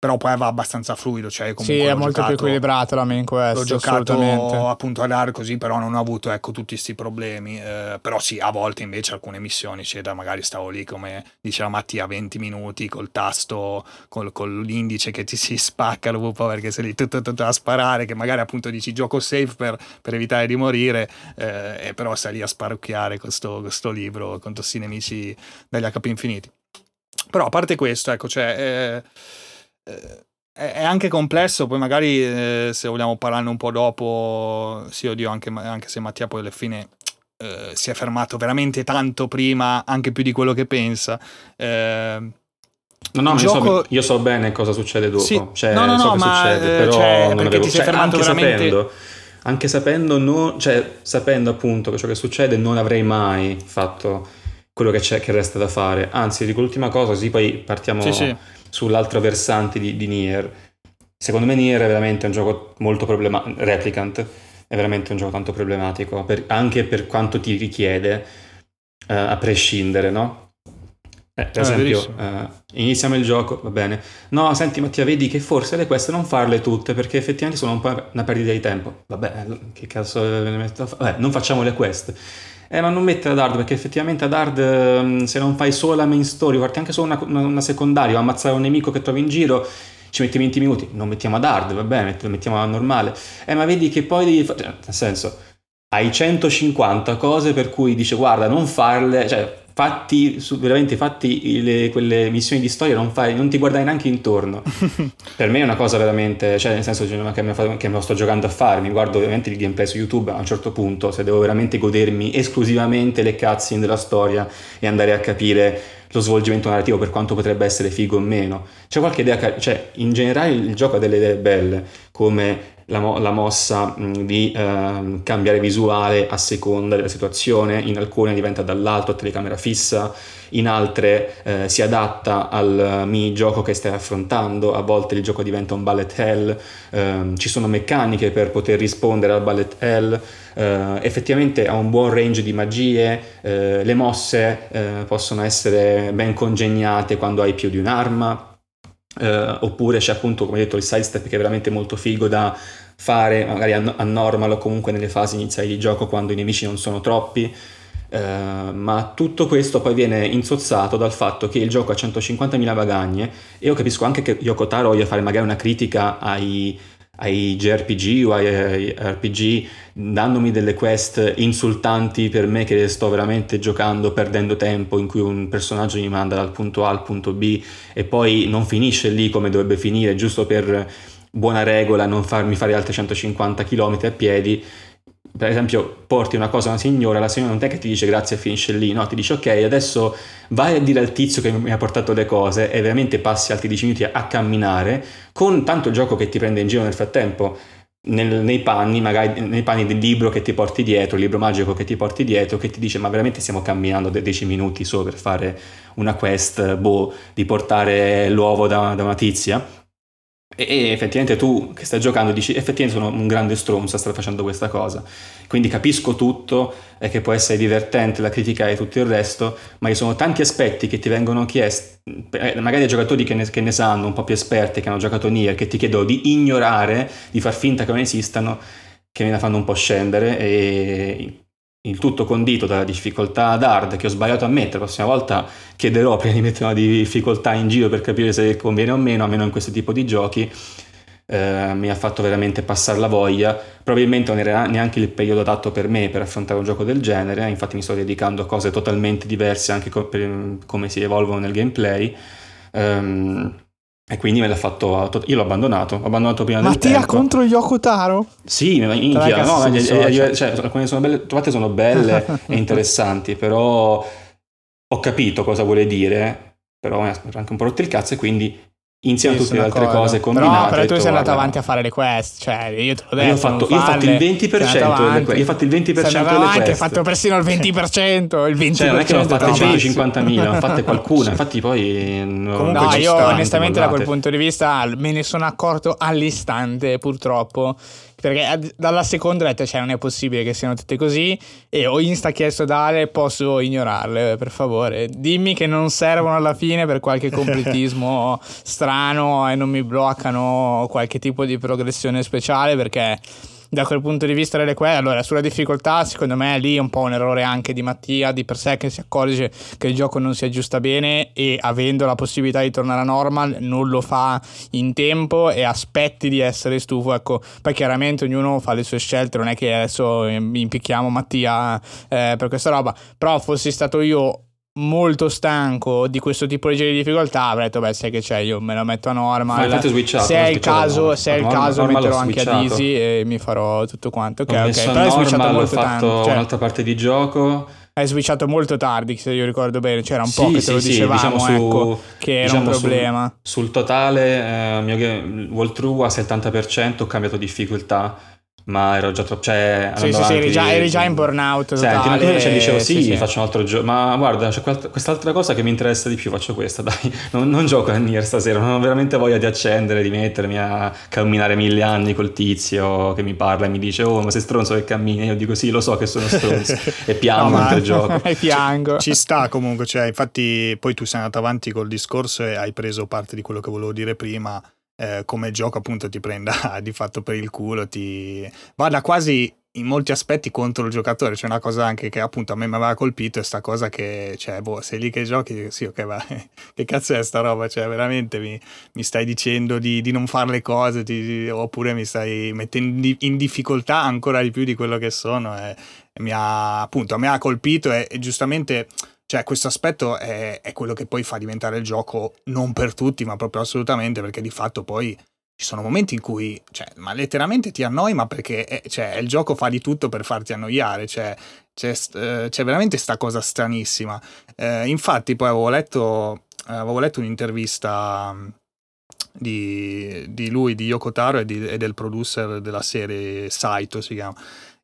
però poi va abbastanza fluido. Cioè sì, è molto giocato, più equilibrato la main quest. L'ho giocato appunto ad hard così, però non ho avuto ecco, tutti questi problemi. Eh, però sì, a volte invece alcune missioni, eccetera, magari stavo lì come diceva Mattia, 20 minuti col tasto, col, con l'indice che ti si spacca dopo perché sei lì tutto, tutto a sparare, che magari appunto dici gioco safe per, per evitare di morire, eh, e però stai lì a sparucchiare questo, questo libro con questi nemici dagli HP infiniti. Però a parte questo, ecco, cioè... Eh, è anche complesso, poi magari eh, se vogliamo parlarne un po' dopo, sì, oddio, anche, anche se Mattia poi alla fine eh, si è fermato veramente tanto prima, anche più di quello che pensa. Eh, No, no, gioco... io, so, io, so, bene cosa succede dopo. Sì. Cioè, no, no, so no, ma succede, eh, però cioè, non avevo... ti sei cioè, anche veramente... sapendo, anche sapendo, non, cioè, sapendo appunto che ciò che succede, non avrei mai fatto quello che c'è che resta da fare. Anzi, dico l'ultima cosa, così poi partiamo sì, sì sull'altro versante di, di Nier. Secondo me Nier è veramente un gioco molto problematico, Replicant è veramente un gioco tanto problematico, per, anche per quanto ti richiede, uh, a prescindere, no? Eh, per ah, esempio, uh, iniziamo il gioco, va bene. No, senti Mattia, vedi che forse le quest non farle tutte perché effettivamente sono un po' una perdita di tempo. Vabbè, che cazzo ne metto a fare? Non facciamo le quest. Eh, ma non mettere ad hard perché effettivamente ad hard mm, se non fai solo la main story, parti anche solo una, una, una secondaria, ammazzare un nemico che trovi in giro, ci metti 20 minuti, non mettiamo ad hard, va bene, lo mettiamo a normale. Eh, ma vedi che poi devi fare... Cioè, nel senso, hai 150 cose per cui dice guarda, non farle, cioè fatti, veramente fatti le, quelle missioni di storia, non, fai, non ti guardare neanche intorno. per me è una cosa veramente, cioè nel senso che me, che me lo sto giocando a fare, mi guardo ovviamente il gameplay su YouTube a un certo punto, se devo veramente godermi esclusivamente le cutscene della storia e andare a capire lo svolgimento narrativo per quanto potrebbe essere figo o meno. C'è qualche idea, cioè in generale il gioco ha delle idee belle, come la, mo- la mossa mh, di uh, cambiare visuale a seconda della situazione, in alcune diventa dall'alto a telecamera fissa, in altre uh, si adatta al minigioco che stai affrontando, a volte il gioco diventa un bullet hell, uh, ci sono meccaniche per poter rispondere al bullet hell, Uh, effettivamente ha un buon range di magie, uh, le mosse uh, possono essere ben congegnate quando hai più di un'arma, oppure c'è appunto come detto il sidestep che è veramente molto figo da fare magari a, a normal o comunque nelle fasi iniziali di gioco quando i nemici non sono troppi. Uh, ma tutto questo poi viene insozzato dal fatto che il gioco ha 150.000 bagagne e io capisco anche che Yoko Taro voglia fare magari una critica ai, ai JRPG o ai, RPG dandomi delle quest insultanti per me che sto veramente giocando perdendo tempo in cui un personaggio mi manda dal punto A al punto B e poi non finisce lì come dovrebbe finire giusto per buona regola non farmi fare altri 150 km a piedi. Per esempio, porti una cosa a una signora, la signora non è che ti dice grazie e finisce lì, no, ti dice ok, adesso vai a dire al tizio che mi ha portato le cose e veramente passi altri 10 minuti a camminare con tanto gioco che ti prende in giro nel frattempo. Nel, nei panni, magari nei panni del libro che ti porti dietro, il libro magico che ti porti dietro, che ti dice: Ma veramente stiamo camminando 10 minuti solo per fare una quest, boh, di portare l'uovo da, da una tizia? E, effettivamente tu che stai giocando dici effettivamente sono un grande stronzo a stare facendo questa cosa. Quindi capisco tutto e che può essere divertente la critica e tutto il resto, ma ci sono tanti aspetti che ti vengono chiesti, eh, magari ai giocatori che ne, che ne sanno, un po' più esperti, che hanno giocato Nier, che ti chiedono di ignorare, di far finta che non esistano, che me la fanno un po' scendere e il tutto condito dalla difficoltà ad hard che ho sbagliato a mettere, la prossima volta chiederò prima di mettere una difficoltà in giro per capire se conviene o meno, almeno in questo tipo di giochi, eh, mi ha fatto veramente passare la voglia, probabilmente non era neanche il periodo adatto per me per affrontare un gioco del genere, infatti mi sto dedicando a cose totalmente diverse anche co- per come si evolvono nel gameplay. Um, E quindi me l'ha fatto. Io l'ho abbandonato. Ho abbandonato prima Mattia del tempo. contro Yoko Taro? Sì, ma minchia, no, è, cioè, alcune sono belle, trovate sono belle e interessanti, però ho capito cosa vuole dire, però mi ha anche un po' rotto il cazzo e quindi insieme a tutte le altre cose combinate. No, però tu sei andato avanti a fare le quest, cioè io te l'ho detto. Io ho fatto, io ho fatto il 20% delle quest. Io ho fatto il 20% delle avanti, quest. Hai fatto persino il 20%, il 20%. Cioè, non è che ne ho fatte 150.000, ho fatte qualcuna, infatti poi no, no io onestamente da quel punto di vista me ne sono accorto all'istante, purtroppo perché dalla seconda ho detto, cioè, non è possibile che siano tutte così. E ho insta chiesto Dale, posso ignorarle, per favore. Dimmi che non servono alla fine per qualche completismo strano e non mi bloccano qualche tipo di progressione speciale perché da quel punto di vista delle quelle, allora sulla difficoltà secondo me lì è un po' un errore anche di Mattia di per sé che si accorge che il gioco non si aggiusta bene e avendo la possibilità di tornare a normal non lo fa in tempo e aspetti di essere stufo, ecco, poi chiaramente ognuno fa le sue scelte, non è che adesso impicchiamo Mattia eh, per questa roba, però fossi stato io molto stanco di questo tipo di difficoltà avrei detto beh sai che c'è io me lo metto a switchato, se è il caso, se è il caso metterò anche ad easy e mi farò tutto quanto. Ok ok però hai switchato molto fatto tanto cioè, un'altra parte di gioco. Hai switchato molto tardi se io ricordo bene c'era un sì, po' che te lo sì, dicevamo diciamo su, ecco, che era diciamo un problema. sul, sul totale eh, mio game, walkthrough a 70% ho cambiato difficoltà ma ero già troppo. Cioè, sì, sì, sì, eri già, eri già in burnout. Senti, totale, invece dicevo sì, sì, faccio un altro gioco. Ma guarda, c'è quest'altra cosa che mi interessa di più, faccio questa, dai. Non, non gioco a Nier stasera, non ho veramente voglia di accendere, di mettermi a camminare mille anni col tizio che mi parla e mi dice "Oh, ma sei stronzo che cammini?". Io dico "Sì, lo so che sono stronzo" e piango no, mentre gioco. E piango. Ci, ci sta comunque, cioè, infatti poi tu sei andato avanti col discorso e hai preso parte di quello che volevo dire prima eh, come gioco appunto ti prenda di fatto per il culo, ti vada quasi in molti aspetti contro il giocatore. C'è una cosa anche che appunto a me mi aveva colpito è sta cosa che, cioè, boh, sei lì che giochi, sì, ok, va, che cazzo è sta roba? Cioè, veramente mi, mi stai dicendo di, di, non fare le cose, ti, oppure mi stai mettendo in difficoltà ancora di più di quello che sono. E, e mi ha, appunto, a me ha colpito e, e giustamente cioè, questo aspetto è, è, quello che poi fa diventare il gioco non per tutti, ma proprio assolutamente, perché di fatto poi ci sono momenti in cui, cioè, ma letteralmente ti annoi, ma perché è, cioè, il gioco fa di tutto per farti annoiare, cioè, c'è, eh, c'è veramente sta cosa stranissima. Eh, infatti, poi avevo letto, avevo letto un'intervista mm, di, di, lui, di Yoko Taro e, di, e del producer della serie Saito, si chiama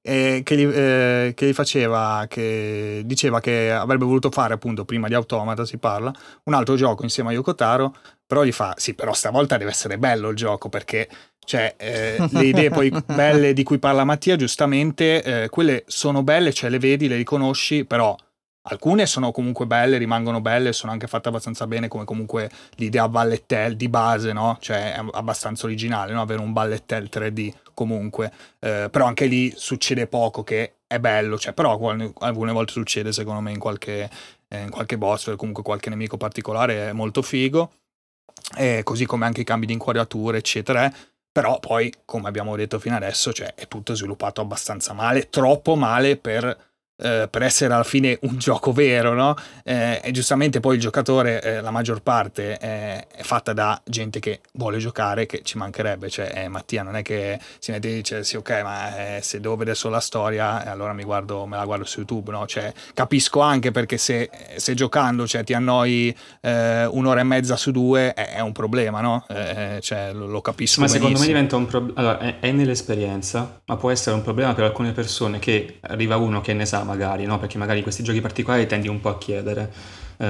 che, gli, eh, che, gli, faceva, che diceva che avrebbe voluto fare appunto prima di Automata si parla, un altro gioco insieme a Yokotaro, però gli fa sì però stavolta deve essere bello il gioco perché cioè eh, le idee poi belle di cui parla Mattia giustamente, eh, quelle sono belle, cioè le vedi, le riconosci, però Alcune sono comunque belle, rimangono belle, sono anche fatte abbastanza bene, come comunque l'idea ballettel di base, no? Cioè è abbastanza originale, no? Avere un ballettel 3D comunque. Eh, però anche lì succede poco che è bello, cioè però alcune volte succede secondo me in qualche, eh, in qualche boss o comunque qualche nemico particolare è molto figo. Eh, così come anche i cambi di inquadratura, eccetera. Però poi, come abbiamo detto fino adesso, cioè, è tutto sviluppato abbastanza male, troppo male per eh, per essere alla fine un gioco vero, no? Eh, e giustamente poi il giocatore, eh, la maggior parte è fatta da gente che vuole giocare, che ci mancherebbe, cioè eh, Mattia non è che si mette e dice sì ok ma eh, se devo vedere solo la storia allora mi guardo, me la guardo su YouTube, no? Cioè, capisco anche perché se, se giocando cioè, ti annoi un'ora e mezza su due è, è un problema, no? Cioè, lo, lo, capisco Ma benissimo. secondo me diventa un problema, allora è, è nell'esperienza, ma può essere un problema per alcune persone che arriva uno che ne sa magari, no? perché magari questi giochi particolari tendi un po' a chiedere, eh,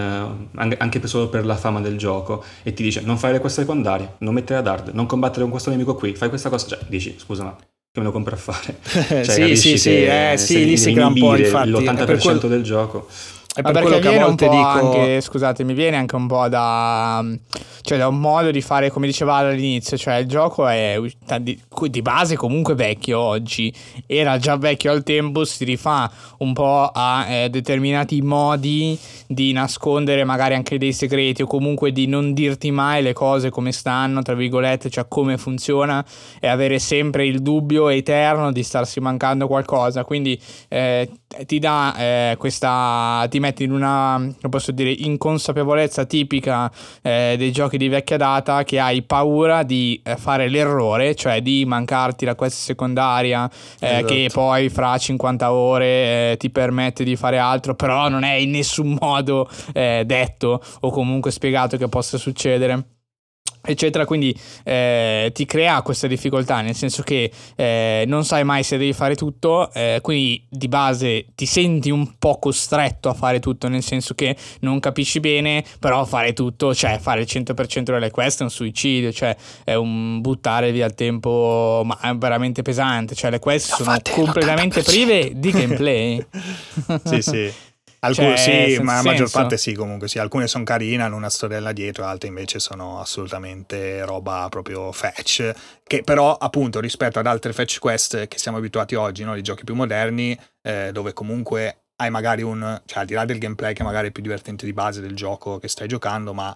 anche solo per la fama del gioco, e ti dice non fare le queste secondarie, non mettere ad hard, non combattere con questo nemico qui, fai questa cosa, cioè dici scusa ma che me lo compro a fare? cioè, sì, sì, sì, eh, sì, lì si crea un po' infatti. L'80% quel... del gioco. È per quello che a volte dico... Anche, scusate, mi viene anche un po' da... Cioè da un modo di fare, come dicevamo all'inizio, cioè il gioco è di, di base comunque vecchio oggi, era già vecchio al tempo, si rifà un po' a eh, determinati modi di nascondere magari anche dei segreti o comunque di non dirti mai le cose come stanno, tra virgolette, cioè come funziona e avere sempre il dubbio eterno di starsi mancando qualcosa. Quindi eh, ti dà eh, questa... ti metti in una, posso dire, inconsapevolezza tipica eh, dei giochi di vecchia data che hai paura di eh, fare l'errore, cioè di mancarti la quest secondaria eh, esatto. che poi fra 50 ore eh, ti permette di fare altro, però non è in nessun modo eh, detto o comunque spiegato che possa succedere eccetera quindi eh, ti crea questa difficoltà nel senso che eh, non sai mai se devi fare tutto eh, quindi di base ti senti un po' costretto a fare tutto nel senso che non capisci bene però fare tutto cioè fare il 100% delle quest è un suicidio cioè è un buttare via il tempo ma è veramente pesante cioè le quest sono completamente prive di gameplay. Sì sì Alcune cioè, sì, ma la maggior parte sì, comunque sì. Alcune sono carine, hanno una storiella dietro, altre invece sono assolutamente roba proprio fetch. Che però, appunto, rispetto ad altre fetch quest che siamo abituati oggi, no? i giochi più moderni, eh, dove comunque hai magari un. cioè al di là del gameplay che magari è più divertente di base del gioco che stai giocando, ma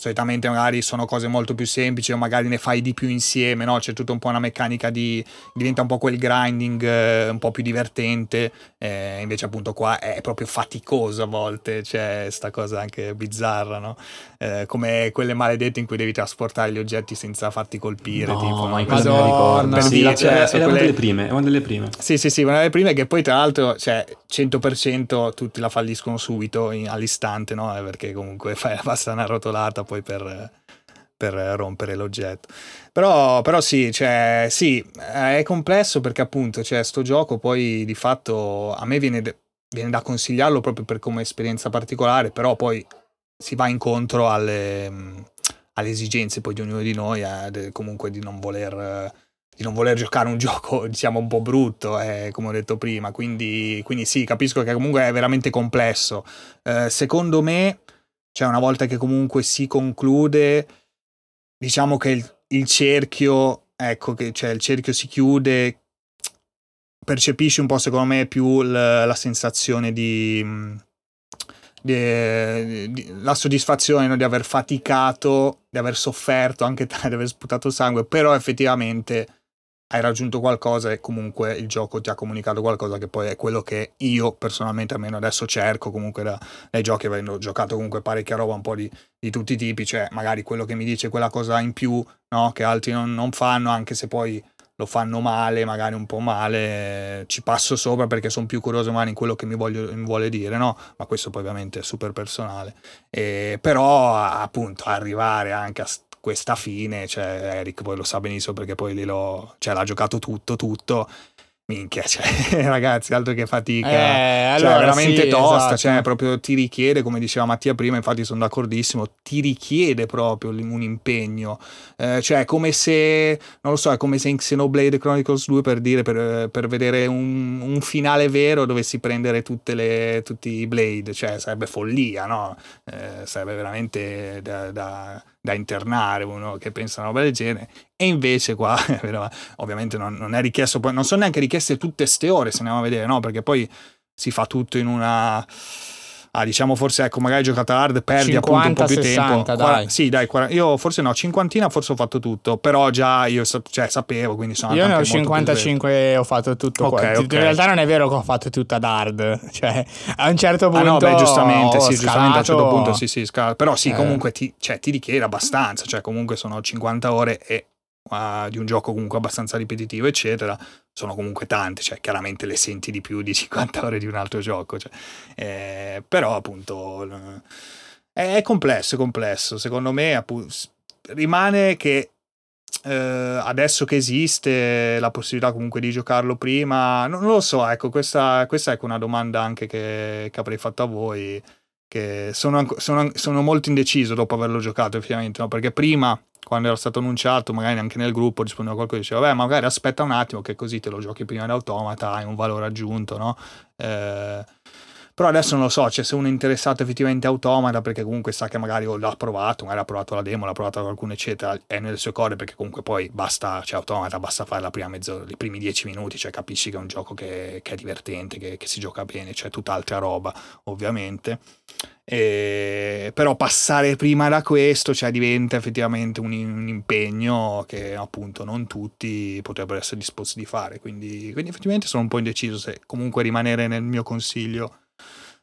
solitamente magari sono cose molto più semplici o magari ne fai di più insieme, no? C'è tutta un po' una meccanica di... diventa un po' quel grinding eh, un po' più divertente, eh, invece appunto qua è proprio faticoso a volte, c'è sta cosa anche bizzarra, no? Eh, come quelle maledette in cui devi trasportare gli oggetti senza farti colpire, no, tipo, no? Madonna, per sì, dire, cioè, è quelle... una delle prime, è una delle prime. Sì, sì, sì, una delle prime che poi tra l'altro, cioè, 100% tutti la falliscono subito, in, all'istante, no? Eh, perché comunque fai, basta una rotolata poi per, per rompere l'oggetto. Però, però sì, cioè, sì, è complesso perché appunto cioè, sto gioco poi di fatto a me viene, viene da consigliarlo proprio per come esperienza particolare, però poi si va incontro alle, alle esigenze poi di ognuno di noi, eh, comunque di non voler di non voler giocare un gioco, diciamo, un po' brutto, eh, come ho detto prima. Quindi, quindi, sì, capisco che comunque è veramente complesso. Eh, secondo me, cioè una volta che comunque si conclude, diciamo che il, il cerchio, ecco, che cioè il cerchio si chiude, percepisci un po' secondo me più la, la sensazione di, di, di, la soddisfazione no? di aver faticato, di aver sofferto, anche di aver sputato sangue, però effettivamente hai raggiunto qualcosa e comunque il gioco ti ha comunicato qualcosa che poi è quello che io personalmente almeno adesso cerco comunque da, dai giochi avendo giocato comunque parecchia roba un po' di, di, tutti i tipi cioè magari quello che mi dice quella cosa in più no? che altri non, non, fanno anche se poi lo fanno male magari un po' male ci passo sopra perché sono più curioso magari in quello che mi, voglio, mi vuole dire no ma questo poi ovviamente è super personale e, però appunto arrivare anche a questa fine, cioè Eric poi lo sa benissimo perché poi lì lo, cioè, l'ha giocato tutto, tutto. Minchia, cioè, ragazzi, altro che fatica. Eh, cioè, veramente sì, tosta, esatto. cioè, proprio ti richiede, come diceva Mattia prima, infatti sono d'accordissimo, ti richiede proprio un impegno. Eh, cioè, come se, non lo so, è come se in Xenoblade Chronicles 2, per dire, per, per vedere un, un, finale vero dovessi prendere tutte le, tutti i Blade, cioè, sarebbe follia, no? Eh, sarebbe veramente da, da da internare uno che pensa una roba del genere e invece qua ovviamente non, non, è richiesto non sono neanche richieste tutte ste ore se andiamo a vedere no perché poi si fa tutto in una ah, diciamo forse ecco magari giocata hard perdi 50, appunto un po' più 60, tempo dai. sì dai 40, io forse no cinquantina forse ho fatto tutto però già io cioè, sapevo quindi sono io ne ho 55 e ho fatto tutto okay, okay. in realtà non è vero che ho fatto tutto ad hard cioè a un certo punto ah no beh giustamente sì scalato. giustamente a un certo punto sì sì scala. però sì eh. comunque ti, cioè, ti richiede abbastanza cioè comunque sono 50 ore e uh, di un gioco comunque abbastanza ripetitivo, eccetera, sono comunque tante, cioè chiaramente le senti di più di 50 ore di un altro gioco, cioè, eh, però appunto è, complesso, è complesso, secondo me appunto, rimane che eh, adesso che esiste la possibilità comunque di giocarlo prima, non, non lo so, ecco, questa, questa è una domanda anche che, che avrei fatto a voi che sono, sono, sono, molto indeciso dopo averlo giocato effettivamente, no? perché prima quando era stato annunciato, magari anche nel gruppo rispondeva qualcosa e diceva, beh, magari aspetta un attimo che così te lo giochi prima in automata, hai un valore aggiunto, no? Eh, però adesso non lo so, cioè se uno è interessato effettivamente a automata, perché comunque sa che magari l'ha provato, magari ha provato la demo, l'ha provato qualcuno, eccetera, è nelle sue corde, perché comunque poi basta, cioè automata, basta fare la prima mezz'ora, i primi dieci minuti, cioè capisci che è un gioco che, che è divertente, che, che si gioca bene, cioè tutt'altra roba, ovviamente. E, però passare prima da questo cioè, diventa effettivamente un, un, impegno che appunto non tutti potrebbero essere disposti di fare quindi, quindi, effettivamente sono un po' indeciso se comunque rimanere nel mio consiglio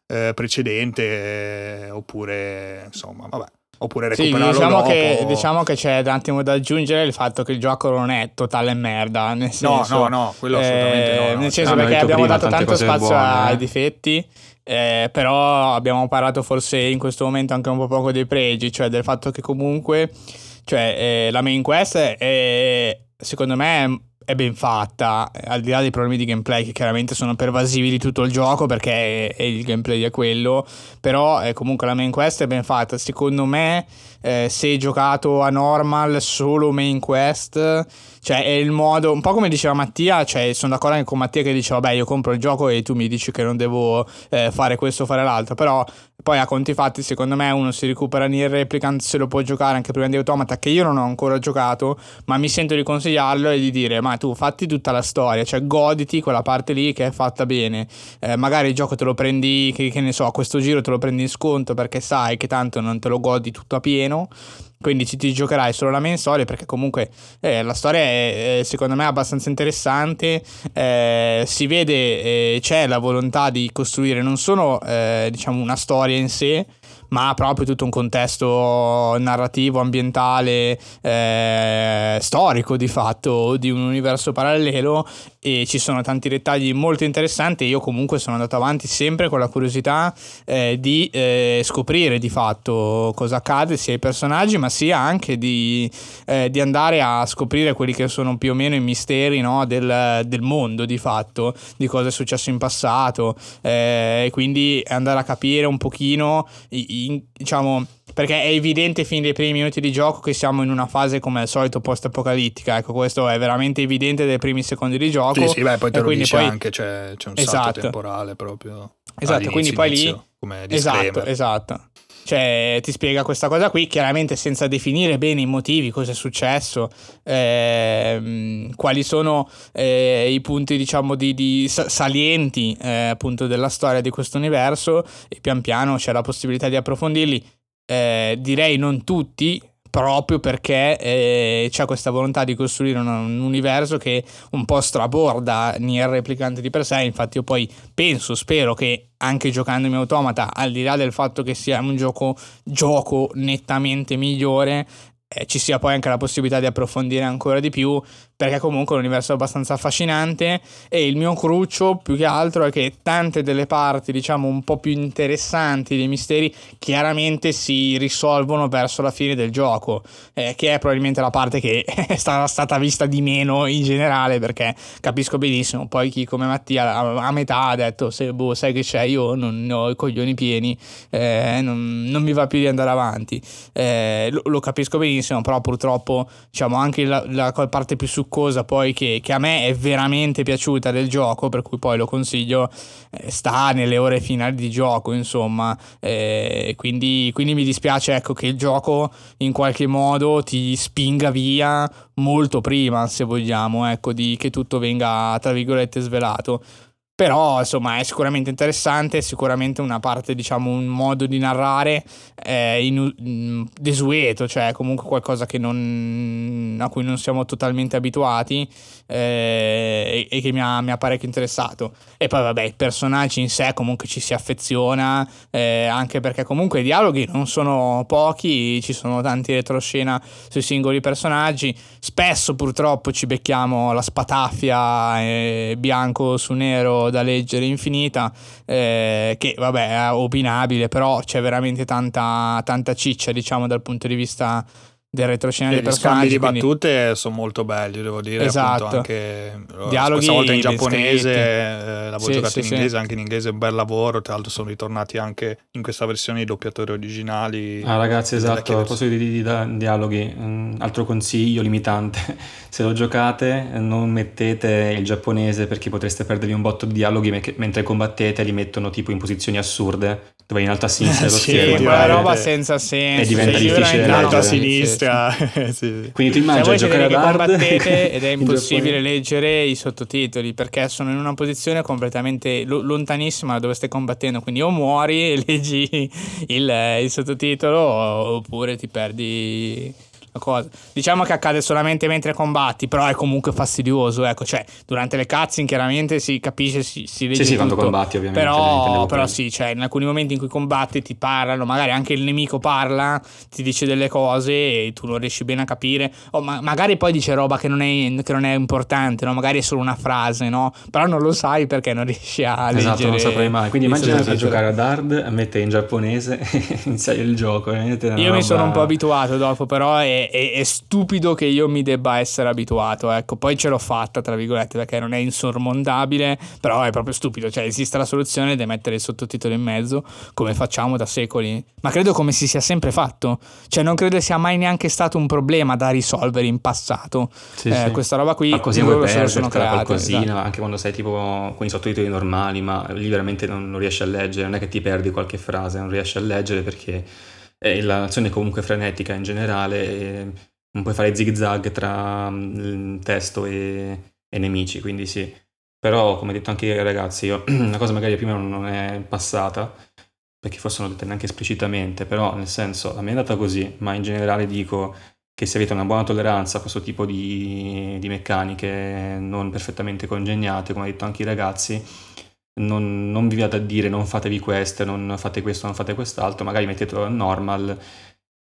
eh, precedente, eh, oppure insomma, vabbè. Oppure recuperarlo sì, diciamo dopo. Che, diciamo che c'è un attimo da aggiungere il fatto che il gioco non è totale merda. Nel senso, no, no, no, quello assolutamente eh, no, no. Nel senso Ah, perché abbiamo prima, dato tanto spazio buone, ai eh. difetti. Eh, però abbiamo parlato forse in questo momento anche un po' poco dei pregi, cioè del fatto che comunque cioè, eh, la main quest è, secondo me è ben fatta, eh, al di là dei problemi di gameplay che chiaramente sono pervasivi di tutto il gioco perché è, è il gameplay è quello, però eh, comunque la main quest è ben fatta, secondo me eh, se giocato a normal solo main quest, cioè è il modo, un po' come diceva Mattia, cioè sono d'accordo anche con Mattia che diceva vabbè io compro il gioco e tu mi dici che non devo eh, fare questo o fare l'altro, però poi a conti fatti secondo me uno si recupera Nier Replicant se lo può giocare anche prima di Automata che io non ho ancora giocato, ma mi sento di consigliarlo e di dire ma tu fatti tutta la storia, cioè goditi quella parte lì che è fatta bene, eh, magari il gioco te lo prendi, che, che ne so, a questo giro te lo prendi in sconto perché sai che tanto non te lo godi tutto a pieno quindi ci ti giocherai solo la main story perché comunque eh, la storia è, secondo me abbastanza interessante eh, si vede eh, c'è la volontà di costruire non solo eh, diciamo una storia in sé ma proprio tutto un contesto narrativo, ambientale, eh, storico di fatto di un universo parallelo e ci sono tanti dettagli molto interessanti. Io comunque sono andato avanti sempre con la curiosità eh, di eh, scoprire di fatto cosa accade sia ai personaggi, ma sia anche di, eh, di, andare a scoprire quelli che sono più o meno i misteri no, del, del, mondo di fatto, di cosa è successo in passato eh, e quindi andare a capire un pochino, in, diciamo perché è evidente fin dai primi minuti di gioco che siamo in una fase come al solito post-apocalittica. Ecco, questo è veramente evidente dai primi secondi di gioco. Sì, sì, beh, poi te lo dice poi... anche, c'è, c'è un esatto. salto temporale proprio. Esatto, quindi poi lì... Come esatto, esatto. Cioè, ti spiega questa cosa qui, chiaramente senza definire bene i motivi, cosa è successo, ehm, quali sono eh, i punti, diciamo, di, di salienti eh, appunto della storia di questo universo e pian piano c'è la possibilità di approfondirli. Eh, direi non tutti, proprio perché eh, c'è questa volontà di costruire un, un, universo che un po' straborda Nier Replicante di per sé. Infatti, io poi penso, spero che anche giocando in automata, al di là del fatto che sia un gioco, gioco nettamente migliore, eh, ci sia poi anche la possibilità di approfondire ancora di più perché comunque è un universo abbastanza affascinante e il mio cruccio più che altro è che tante delle parti diciamo un po' più interessanti dei misteri chiaramente si risolvono verso la fine del gioco eh, che è probabilmente la parte che è stata, vista di meno in generale perché capisco benissimo. Poi chi come Mattia a, metà ha detto se boh, sai che c'è io non ho i coglioni pieni eh, non, non, mi va più di andare avanti. Eh, lo, lo, capisco benissimo però purtroppo diciamo anche la, la parte più succosa poi che, che, a me è veramente piaciuta del gioco per cui poi lo consiglio eh, sta nelle ore finali di gioco insomma. Eh, quindi, quindi mi dispiace ecco che il gioco in qualche modo ti spinga via molto prima se vogliamo ecco di che tutto venga tra virgolette svelato però insomma è sicuramente interessante, è sicuramente una parte, diciamo, un modo di narrare eh, in, in, desueto, cioè comunque qualcosa non, a cui non siamo totalmente abituati eh, e, e, che mi ha, mi ha, parecchio interessato. E poi vabbè, i personaggi in sé comunque ci si affeziona, eh, anche perché comunque i dialoghi non sono pochi, ci sono tanti retroscena sui singoli personaggi, spesso purtroppo ci becchiamo la spatafia eh, bianco su nero da leggere infinita, eh, che vabbè è opinabile, però c'è veramente tanta, tanta ciccia, diciamo, dal punto di vista del retroscena dei personaggi. Gli scambi quindi... di battute sono molto belli, devo dire. Esatto. Appunto, anche Dialoghi questa volta in giapponese, eh, l'avevo sì, giocato sì, in sì. inglese, anche in inglese un bel lavoro. Tra l'altro sono ritornati anche in questa versione i doppiatori originali. Ah ragazzi, esatto, a proposito di, di, di, dialoghi, un altro consiglio limitante, se lo giocate non mettete il giapponese perché potreste perdervi un botto di dialoghi mentre combattete li mettono tipo in posizioni assurde dove in alto a sinistra dello sì, schermo quella roba senza senso e diventa cioè, difficile in alto a sinistra sì, sì. quindi tu Cioè, immagini voi giocare ad combattete ed è impossibile leggere i sottotitoli perché sono in una posizione completamente lo- lontanissima da dove stai combattendo. Quindi o muori e leggi il, il sottotitolo oppure ti perdi cosa. Diciamo che accade solamente mentre combatti, però è comunque fastidioso, ecco, cioè durante le cutscene chiaramente si capisce, si, si legge Sì, sì, quando combatti ovviamente. Però, però sì, cioè in alcuni momenti in cui combatti ti parlano, magari anche il nemico parla, ti dice delle cose e tu non riesci bene a capire, o ma- magari poi dice roba che non, è, che non è importante, no? magari è solo una frase, no? però non lo sai perché non riesci a leggere. Esatto, non saprai mai. Quindi immagina a giocare a Dard, mette in giapponese iniziare il gioco. Io roba... mi sono un po' abituato dopo, però è, è, è, stupido che io mi debba essere abituato. Ecco, poi ce l'ho fatta, tra virgolette, perché non è insormontabile, però è proprio stupido. Cioè, esiste la soluzione di mettere il sottotitolo in mezzo, come facciamo da secoli. Ma credo come si sia sempre fatto. Cioè, non credo sia mai neanche stato un problema da risolvere in passato. Sì, eh, sì. Questa roba qui, così vuoi perdere, sono create, qualcosina, esatto. anche quando sei tipo con i sottotitoli normali, ma lì veramente non, non riesci a leggere, non è che ti perdi qualche frase, non riesci a leggere perché eh, l'azione è comunque frenetica in generale non puoi fare zig zag tra mm, testo e, e, nemici, quindi sì. Però, come detto anche ragazzi, io, una cosa magari prima non è passata, perché forse non l'ho detta neanche esplicitamente, però nel senso, a me è andata così, ma in generale dico che se avete una buona tolleranza a questo tipo di, di meccaniche non perfettamente congegnate, come ha detto anche i ragazzi, non, non vi vado a dire non fatevi queste, non fate questo, non fate quest'altro, magari mettetelo a normal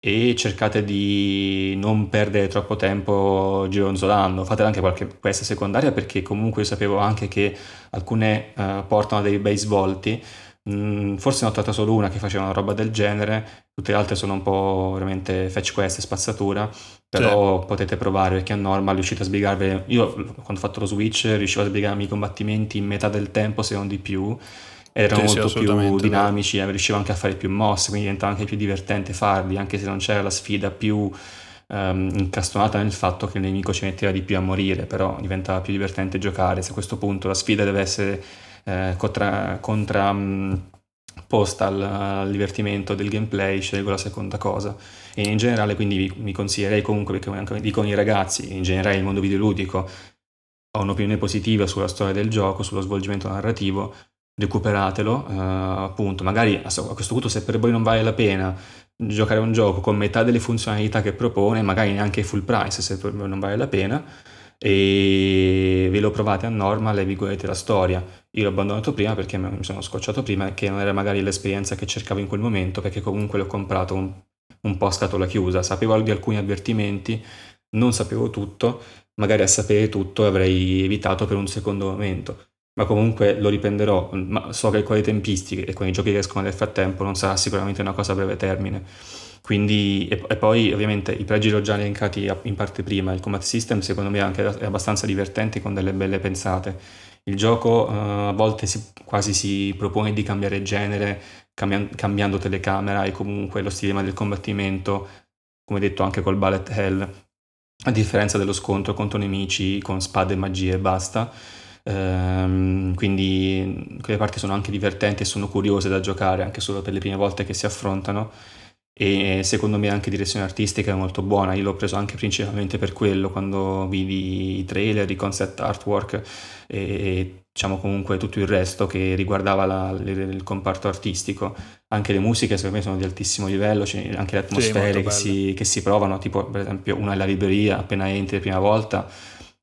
e cercate di non perdere troppo tempo gironzolando. Fate anche qualche quest secondaria perché comunque sapevo anche che alcune uh, portano dei bei svolti. Mm, forse ne ho trovata solo una che faceva una roba del genere, tutte le altre sono un po' veramente fetch quest e spazzatura però sì. potete provare perché a normal riuscite a sbrigarvi io quando ho fatto lo switch riuscivo a sbrigarmi i combattimenti in metà del tempo se non di più erano sì, molto sì, più dinamici e riuscivo anche a fare più mosse quindi diventava anche più divertente farli anche se non c'era la sfida più um, incastonata nel fatto che il nemico ci metteva di più a morire però diventava più divertente giocare se a questo punto la sfida deve essere eh, contra, contra um, posta al, al divertimento del gameplay scelgo la seconda cosa. E in generale quindi vi, vi consiglierei comunque, perché anche dicono i ragazzi, in generale il mondo videoludico ha un'opinione positiva sulla storia del gioco, sullo svolgimento narrativo, recuperatelo, uh, appunto, magari a questo punto se per voi non vale la pena giocare un gioco con metà delle funzionalità che propone, magari neanche full price se per voi non vale la pena, e ve lo provate a normal e vi godete la storia. Io l'ho abbandonato prima perché mi sono scocciato prima e che non era magari l'esperienza che cercavo in quel momento, perché comunque l'ho comprato un un po' a scatola chiusa, sapevo di alcuni avvertimenti, non sapevo tutto, magari a sapere tutto avrei evitato per un secondo momento, ma comunque lo riprenderò, ma so che con le tempistiche e con i giochi che escono nel frattempo non sarà sicuramente una cosa a breve termine. Quindi, e, e poi ovviamente i pregi li ho già elencati in parte prima, il combat system secondo me anche è abbastanza divertente con delle belle pensate. Il gioco uh, a volte si, quasi si propone di cambiare genere cambiando telecamera e comunque lo stilema del combattimento, come detto anche col Ballet Hell, a differenza dello scontro contro nemici con spade e magie e basta. Ehm, quindi quelle parti sono anche divertenti e sono curiose da giocare anche solo per le prime volte che si affrontano e secondo me anche direzione artistica è molto buona. Io l'ho preso anche principalmente per quello quando vidi i trailer, i concept artwork e diciamo comunque tutto il resto che riguardava la, il comparto artistico. Anche le musiche secondo me sono di altissimo livello anche le atmosfere sì, che, si, che, si, provano tipo per esempio una è la libreria appena entri la prima volta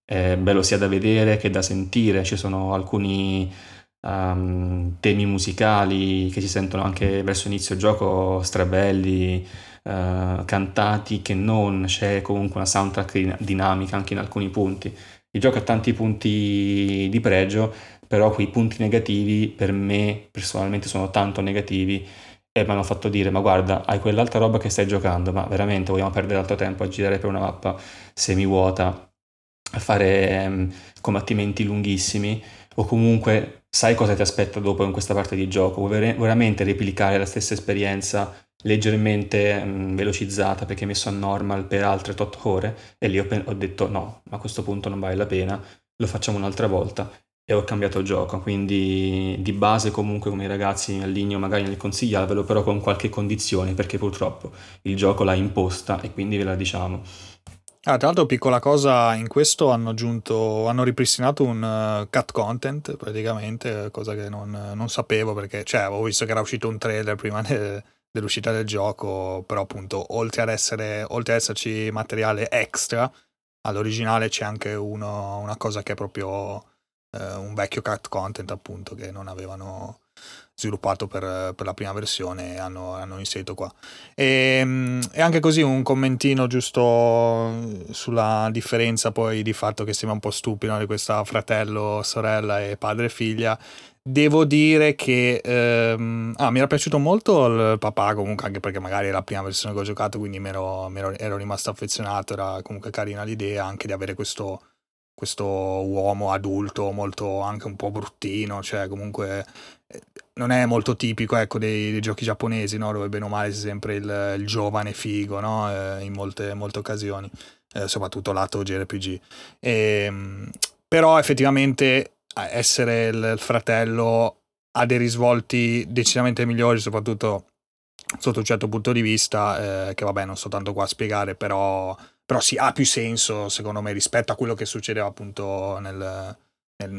è bello sia da vedere che da sentire. Ci sono alcuni um, temi musicali che si sentono anche verso inizio gioco strabelli, uh, cantati che non, c'è comunque una soundtrack dinamica anche in alcuni punti. Il gioco ha tanti punti di pregio, però quei punti negativi per me personalmente sono tanto negativi e mi hanno fatto dire ma guarda hai quell'altra roba che stai giocando ma veramente vogliamo perdere altro tempo a girare per una mappa semi-vuota a fare um, combattimenti lunghissimi o comunque sai cosa ti aspetta dopo in questa parte di gioco, vuoi veramente replicare la stessa esperienza leggermente mh, velocizzata perché messo a normal per altre 8 ore? E lì ho, ho, detto no, a questo punto non vale la pena, lo facciamo un'altra volta. E ho cambiato gioco, quindi di base comunque come i ragazzi mi allineo magari nel consigliarvelo però con qualche condizione perché purtroppo il gioco l'ha imposta e quindi ve la diciamo. Ah, tra l'altro, piccola cosa, in questo hanno aggiunto, hanno ripristinato un uh, cut content praticamente, cosa che non, non, sapevo perché, cioè, avevo visto che era uscito un trailer prima de, dell'uscita del gioco, però appunto oltre ad, essere, oltre ad esserci materiale extra, all'originale c'è anche uno, una cosa che è proprio eh, un vecchio cut content appunto che non avevano sviluppato per, per la prima versione hanno, hanno inserito qua. E, ehm, e, anche così un commentino giusto sulla differenza poi di fatto che sembra un po' stupido di questa fratello, sorella e padre e figlia. Devo dire che ehm, ah, mi era piaciuto molto il papà comunque anche perché magari è la prima versione che ho giocato quindi mi ero, mi ero, ero rimasto affezionato, era comunque carina l'idea anche di avere questo questo uomo adulto molto anche un po' bruttino, cioè comunque eh, non è molto tipico ecco, dei, dei giochi giapponesi, no? dove bene o male c'è sempre il, il giovane figo no? eh, in molte, molte occasioni, eh, soprattutto lato JRPG. E, ehm, però effettivamente essere il, fratello ha dei risvolti decisamente migliori, soprattutto sotto un certo punto di vista, eh, che vabbè non sto tanto qua a spiegare, però però sì, ha più senso secondo me rispetto a quello che succedeva appunto nel,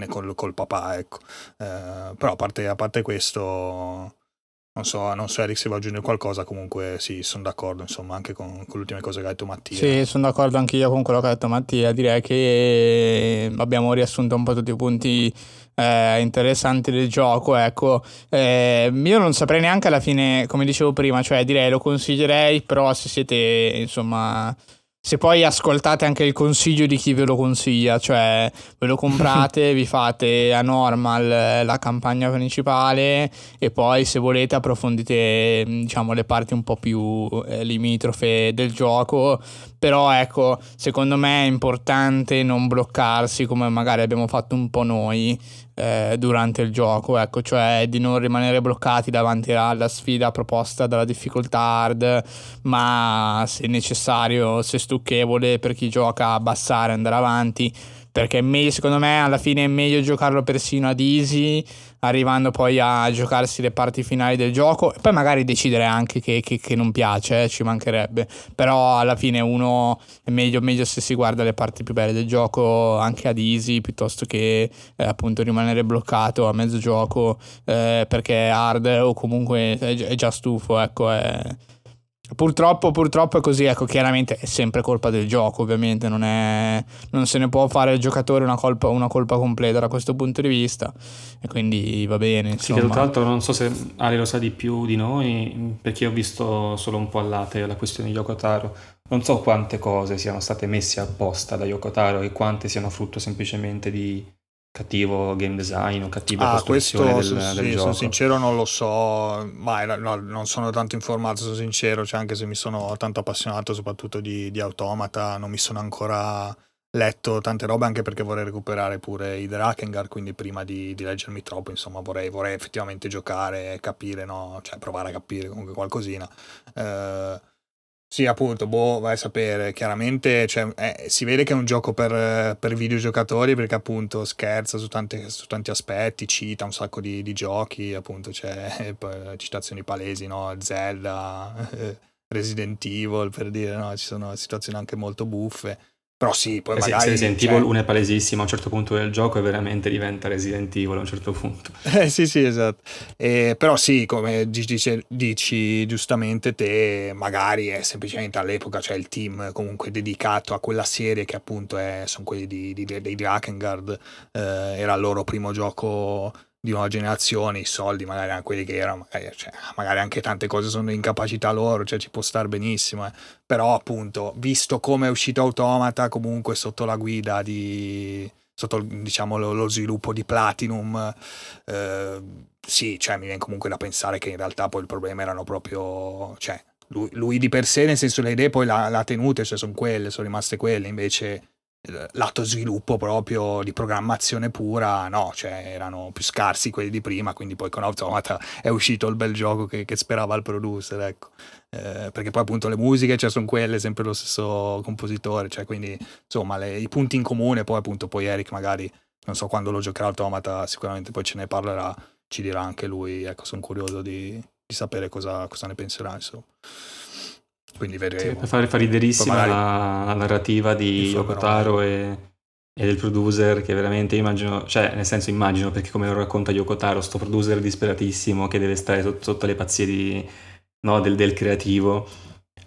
col, col, papà, ecco. Eh, però a parte, a parte questo, non so, non so Eric se vuoi aggiungere qualcosa, comunque sì, sono d'accordo insomma anche con, con le ultime che ha detto Mattia. Sì, sono d'accordo anche io con quello che ha detto Mattia, direi che abbiamo riassunto un po' tutti i punti eh, interessanti del gioco, ecco. Eh, io non saprei neanche alla fine, come dicevo prima, cioè direi lo consiglierei, però se siete insomma se poi ascoltate anche il consiglio di chi ve lo consiglia, cioè ve lo comprate, vi fate a normal eh, la campagna principale e poi se volete approfondite diciamo le parti un po' più eh, limitrofe del gioco, però ecco, secondo me è importante non bloccarsi come magari abbiamo fatto un po' noi eh, durante il gioco, ecco, cioè di non rimanere bloccati davanti alla sfida proposta dalla difficoltà hard, ma se necessario, se stucchevole per chi gioca abbassare, andare avanti perché meglio, secondo me alla fine è meglio giocarlo persino ad easy, arrivando poi a giocarsi le parti finali del gioco. E poi magari decidere anche che, che, che non piace, eh, ci mancherebbe, però alla fine uno è meglio, meglio, se si guarda le parti più belle del gioco anche ad easy piuttosto che eh, appunto rimanere bloccato a mezzo gioco eh, perché è hard o comunque è, già stufo, ecco, è Purtroppo, purtroppo è così, ecco, chiaramente è sempre colpa del gioco, ovviamente, non, è, non se ne può fare il giocatore una colpa, una colpa, completa da questo punto di vista, e quindi va bene. Sì, tra l'altro non so se Ali lo sa di più di noi, perché ho visto solo un po' a latte la questione di Yokotaro, non so quante cose siano state messe apposta da Yokotaro e quante siano frutto semplicemente di cattivo game design o cattiva ah, costruzione questo, del, sì, del gioco. Sono sincero, non lo so, ma no, non sono tanto informato, sono sincero, cioè anche se mi sono tanto appassionato soprattutto di, di Automata, non mi sono ancora letto tante robe anche perché vorrei recuperare pure i Drakengard, quindi prima di, di leggermi troppo, insomma, vorrei, vorrei effettivamente giocare e capire, no? cioè provare a capire comunque qualcosina. Eh, sì, appunto, boh, vai a sapere. Chiaramente cioè, eh, si vede che è un gioco per, per videogiocatori perché appunto scherza su, tante, su, tanti aspetti, cita un sacco di, di giochi, appunto c'è eh, citazioni palesi, no? Zelda, Resident Evil, per dire, no? Ci sono situazioni anche molto buffe. Però sì, poi eh magari... Sì, Resident Evil cioè... uno è palesissimo, a un certo punto del gioco e veramente diventa Resident Evil a un certo punto. Eh sì, sì, esatto. Eh, però sì, come dici, dici, giustamente te, magari è semplicemente all'epoca c'è cioè il team comunque dedicato a quella serie che appunto è, sono quelli di, di, dei Drakengard, eh, era il loro primo gioco di nuova generazione, i soldi magari anche quelli che erano, magari, cioè, magari anche tante cose sono incapacità loro, cioè ci può star benissimo, eh. però appunto, visto come è uscito Automata, comunque sotto la guida di, sotto diciamo lo, lo sviluppo di Platinum, eh, sì, cioè mi viene comunque da pensare che in realtà poi il problema erano proprio, cioè lui, lui di per sé, nel senso le idee poi l'ha, l'ha tenute, cioè sono quelle, sono rimaste quelle, invece lato sviluppo proprio di programmazione pura, no, cioè erano più scarsi quelli di prima, quindi poi con Automata è uscito il bel gioco che, che sperava il producer, ecco. Eh, perché poi appunto le musiche cioè, sono quelle, sempre lo stesso compositore, cioè quindi insomma le, i punti in comune, poi appunto poi Eric magari, non so quando lo giocherà Automata, sicuramente poi ce ne parlerà, ci dirà anche lui, ecco sono curioso di, di sapere cosa, cosa ne penserà insomma. Quindi vedremo. Sì, per fare fa riderissima la, la, narrativa di Yokotaro e, e, del producer che veramente immagino, cioè nel senso immagino perché come lo racconta Yokotaro, sto producer disperatissimo che deve stare sotto, sotto le pazzie di, no, del, del creativo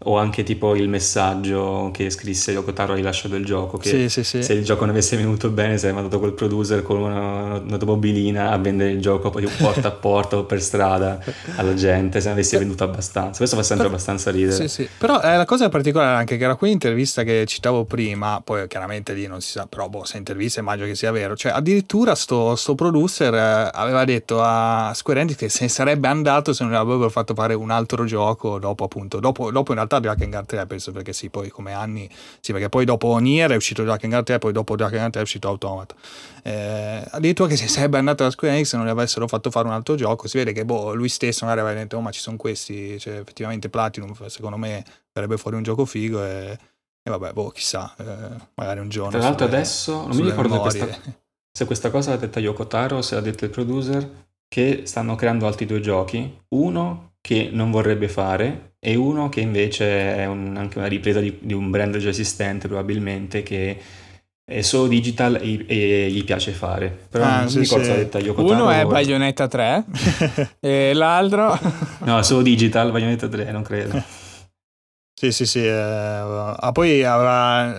o anche tipo il messaggio che scrisse Yoko Taro rilasciato il gioco che sì, sì, sì. se il gioco non avesse venuto bene sarebbe mandato col producer con una, un'automobilina a vendere il gioco poi porta a porta o per strada alla gente se ne avesse venduto abbastanza. Questo fa sempre abbastanza ridere. però è la cosa particolare anche che era quell'intervista che citavo prima poi chiaramente lì non si sa però boh se intervista immagino che sia vero. Cioè addirittura sto, sto producer eh, aveva detto a Square Enix che se ne sarebbe andato se non avrebbero fatto fare un altro gioco dopo appunto dopo, dopo in realtà realtà Drakengard 3 penso perché sì, poi come anni, sì perché poi dopo Nier è uscito Drakengard 3 poi dopo Drakengard 3 è uscito Automata. Eh, addirittura che se sarebbe andato da Square Enix non gli avessero fatto fare un altro gioco, si vede che boh, lui stesso magari aveva detto oh ma ci sono questi, cioè, effettivamente Platinum secondo me verrebbe fuori un gioco figo e, e vabbè, boh, chissà, eh, magari un giorno. Tra l'altro sulle, adesso non mi ricordo questa, se questa cosa l'ha detta Yoko Taro, se l'ha detto il producer, che stanno creando altri due giochi, uno che non vorrebbe fare e uno che invece è un, anche una ripresa di, di, un brand già esistente probabilmente che è solo digital e, e gli piace fare. Però ah, non sì, mi ricordo sì. detta Yoko uno è Bayonetta 3 e l'altro no è solo digital Bayonetta 3 non credo. Sì sì sì eh, ah, poi aveva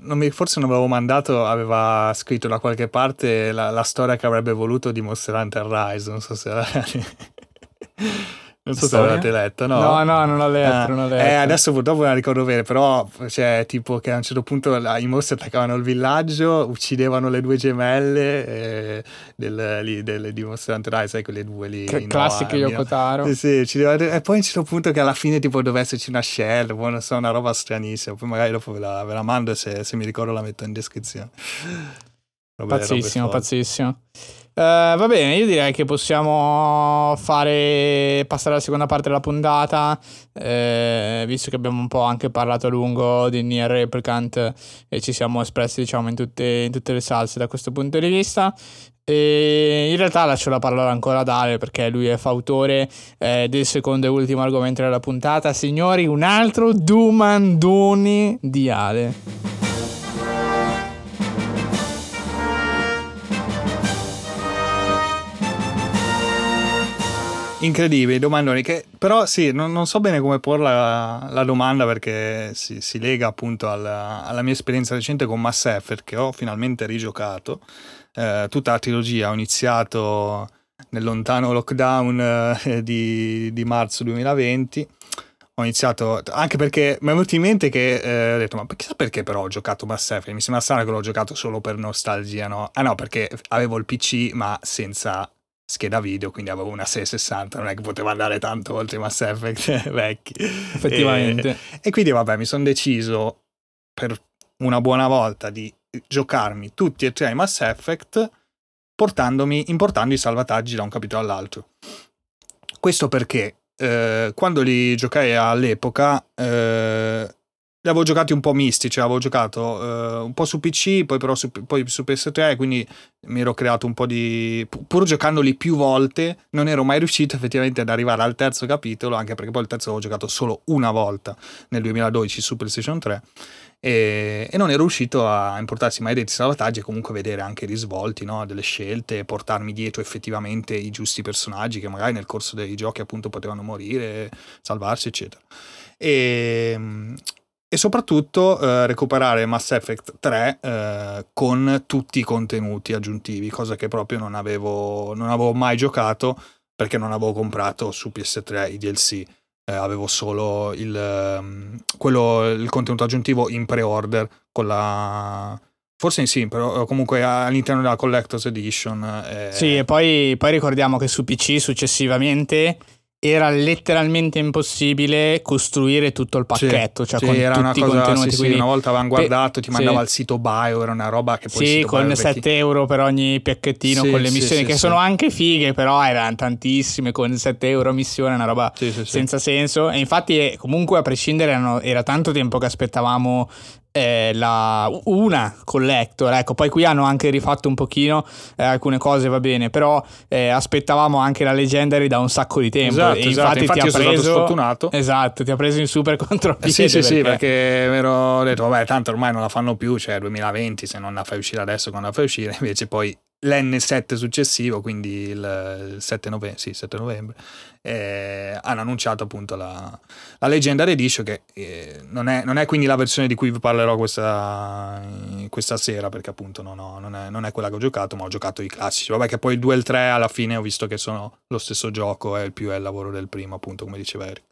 non mi, forse non avevo mandato aveva scritto da qualche parte la, la storia che avrebbe voluto di Monster Hunter Rise non so se Non so Storia? se l'avete letto, no? No, no, non l'ho letto, ah, non l'ho letto. Eh, adesso purtroppo non la ricordo bene, però cioè, tipo che a un certo punto la, i mostri attaccavano il villaggio, uccidevano le due gemelle eh, del, lì, del, di Monster Hunter sai quelle due lì. Che classiche Yokotaro. Sì, sì, uccidevano, e poi a un certo punto che alla fine tipo doveva esserci una shell, boh, non so, una roba stranissima, poi magari dopo ve la, ve la mando se, se mi ricordo la metto in descrizione. Robe, pazzissimo, robe pazzissimo. Uh, va bene, io direi che possiamo fare passare alla seconda parte della puntata, eh, visto che abbiamo un po' anche parlato a lungo di Nier Replicant e ci siamo espressi diciamo in tutte, in tutte le salse da questo punto di vista. E in realtà lascio la parola ancora ad Ale perché lui è fautore eh, del secondo e ultimo argomento della puntata. Signori, un altro domandoni di Ale. Incredibili, domandoni che però sì, non, non, so bene come porla la, la domanda perché si, si lega appunto alla, alla, mia esperienza recente con Mass Effect che ho finalmente rigiocato. Eh, tutta la trilogia ho iniziato nel lontano lockdown eh, di, di, marzo 2020. Ho iniziato anche perché mi è venuto in mente che eh, ho detto ma chissà perché però ho giocato Mass Effect, mi sembra strano che l'ho giocato solo per nostalgia, no? Ah no, perché avevo il PC ma senza scheda video, quindi avevo una 660, non è che poteva andare tanto oltre i Mass Effect vecchi. Effettivamente. E, e quindi vabbè, mi sono deciso per una buona volta di giocarmi tutti e tre i Mass Effect portandomi, importando i salvataggi da un capitolo all'altro. Questo perché eh, quando li giocai all'epoca eh, li avevo giocati un po' misti, cioè avevo giocato uh, un po' su PC, poi però su, poi su PS3, quindi mi ero creato un po' di... pur giocandoli più volte, non ero mai riuscito effettivamente ad arrivare al terzo capitolo, anche perché poi il terzo l'avevo giocato solo una volta nel 2012 su PlayStation 3. E, e non ero riuscito a importarsi mai detti salvataggi e comunque vedere anche i risvolti no, delle scelte, portarmi dietro effettivamente i giusti personaggi che magari nel corso dei giochi appunto potevano morire, salvarsi eccetera. E, e soprattutto eh, recuperare Mass Effect 3 eh, con tutti i contenuti aggiuntivi, cosa che proprio non avevo, non avevo mai giocato perché non avevo comprato su PS3 i DLC, eh, avevo solo il, ehm, quello, il contenuto aggiuntivo in pre-order con la... Forse in sì, però comunque all'interno della Collector's Edition. Eh. Sì, e poi, poi ricordiamo che su PC successivamente era letteralmente impossibile costruire tutto il pacchetto, sì, cioè sì, con era tutti una cosa, i Sì, sì, una volta avevano guardato, ti mandava al sito bio, era una roba che poi Sì, con 7 ti... euro per ogni pacchettino, con le missioni che sono anche fighe, però erano tantissime, con 7 euro missione, una roba senza senso. E infatti comunque a prescindere erano, era tanto tempo che aspettavamo eh, la, una collector. Ecco, poi qui hanno anche rifatto un pochino eh, alcune cose, va bene, però eh, aspettavamo anche la Legendary da un sacco di tempo. Esatto, e esatto. infatti, infatti ti ha preso sfortunato. Esatto, ti ha preso in super contropiede. Eh sì, sì, perché... sì, perché mi ero detto, vabbè, tanto ormai non la fanno più, cioè 2020, se non la fai uscire adesso, quando la fai uscire, invece poi l'N7 successivo, quindi il 7 novembre, sì, 7 novembre eh, hanno annunciato appunto la, la Legendary Edition che eh, non, è, non, è, quindi la versione di cui vi parlerò questa, questa sera perché appunto non, ho, non, è, non, è, quella che ho giocato ma ho giocato i classici. Vabbè che poi il 2 e il 3 alla fine ho visto che sono lo stesso gioco e il più è il lavoro del primo appunto come diceva Eric.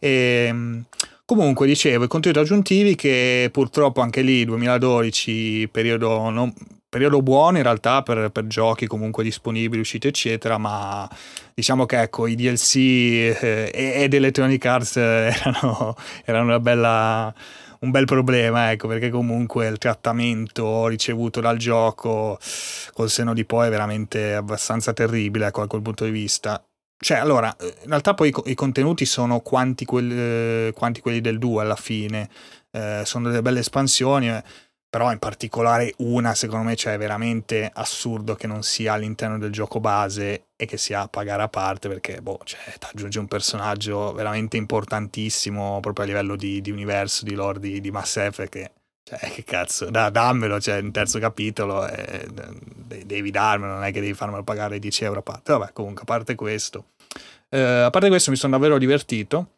E, ehm, Comunque, dicevo, i contenuti aggiuntivi che purtroppo anche lì 2012, periodo, non, periodo buono in realtà per, per, giochi comunque disponibili, usciti eccetera, ma diciamo che ecco i DLC eh, ed Electronic Arts erano, erano bella, un bel problema, ecco, perché comunque il trattamento ricevuto dal gioco col seno di poi è veramente abbastanza terribile ecco, da quel punto di vista. Cioè, allora, in realtà poi i, contenuti sono quanti, quel, quanti quelli del 2 alla fine, eh, sono delle belle espansioni, eh, però in particolare una secondo me cioè, è veramente assurdo che non sia all'interno del gioco base e che sia a pagare a parte perché boh, cioè, ti aggiunge un personaggio veramente importantissimo proprio a livello di, di universo, di lore di, di Mass Effect che cioè, che cazzo, da, dammelo, cioè, in terzo capitolo, eh, devi darmelo, non è che devi farmelo pagare 10 euro a parte. Vabbè, comunque, a parte questo, eh, a parte questo mi sono davvero divertito.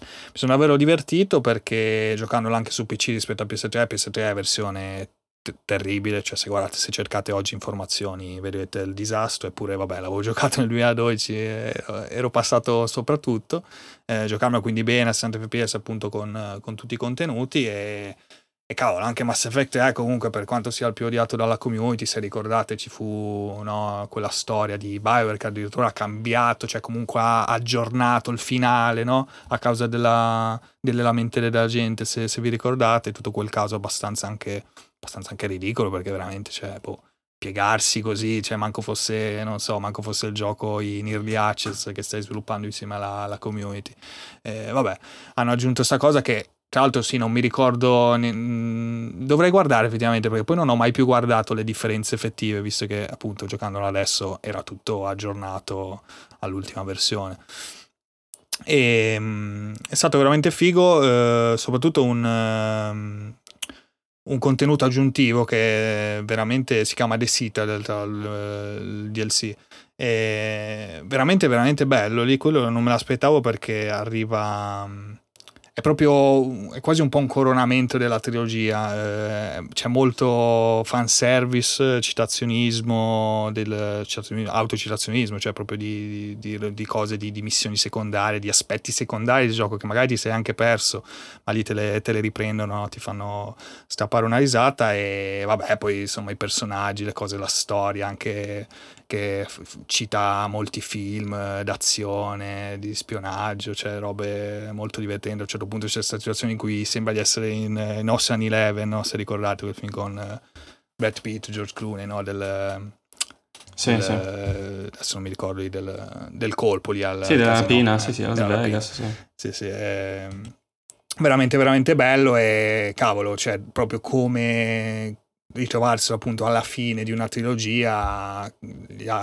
Mi sono davvero divertito perché giocandolo anche su PC rispetto a PS3, PS3 è versione t- terribile, cioè se guardate, se cercate oggi informazioni vedete il disastro, eppure vabbè, l'avevo giocato nel 2012, ero, ero passato soprattutto, eh, giocando quindi bene a 60 fps appunto con, con tutti i contenuti e e cavolo, anche Mass Effect è comunque per quanto sia il più odiato dalla community, se ricordate ci fu no, quella storia di Bioware che addirittura ha cambiato, cioè comunque ha aggiornato il finale no? a causa della, delle lamentele della gente, se, se, vi ricordate, tutto quel caso abbastanza anche, abbastanza anche ridicolo perché veramente cioè, boh, piegarsi così, cioè manco fosse, non so, manco fosse il gioco in early access che stai sviluppando insieme alla, alla community. Eh, vabbè, hanno aggiunto questa cosa che tra l'altro sì, non mi ricordo. Mm, dovrei guardare effettivamente perché poi non ho mai più guardato le differenze effettive, visto che appunto giocandolo adesso era tutto aggiornato all'ultima versione. E, um, è stato veramente figo, eh, soprattutto un, um, un, contenuto aggiuntivo che veramente si chiama The Citadel, il, DLC. È veramente, veramente bello. Lì quello non me l'aspettavo perché arriva... È proprio è quasi un po' un coronamento della trilogia. Eh, c'è molto fanservice, citazionismo, del, citazionismo, autocitazionismo, cioè proprio di, di, di cose, di, di, missioni secondarie, di aspetti secondari del gioco che magari ti sei anche perso, ma lì te le, te le riprendono, ti fanno strappare una risata e vabbè, poi insomma i personaggi, le cose, la storia, anche che cita molti film d'azione, di spionaggio, cioè robe molto divertenti. A un certo punto c'è questa situazione in cui sembra di essere in, in Ocean Eleven, no? se ricordate quel film con uh, Brad Pitt, George Clooney, no? del, sì, del, sì. adesso non mi ricordo del, del colpo lì al sì, della rapina, no? sì, sì, Las Vegas, sì. Sì, sì, è veramente veramente bello e cavolo, cioè proprio come ritrovarsi appunto alla fine di una trilogia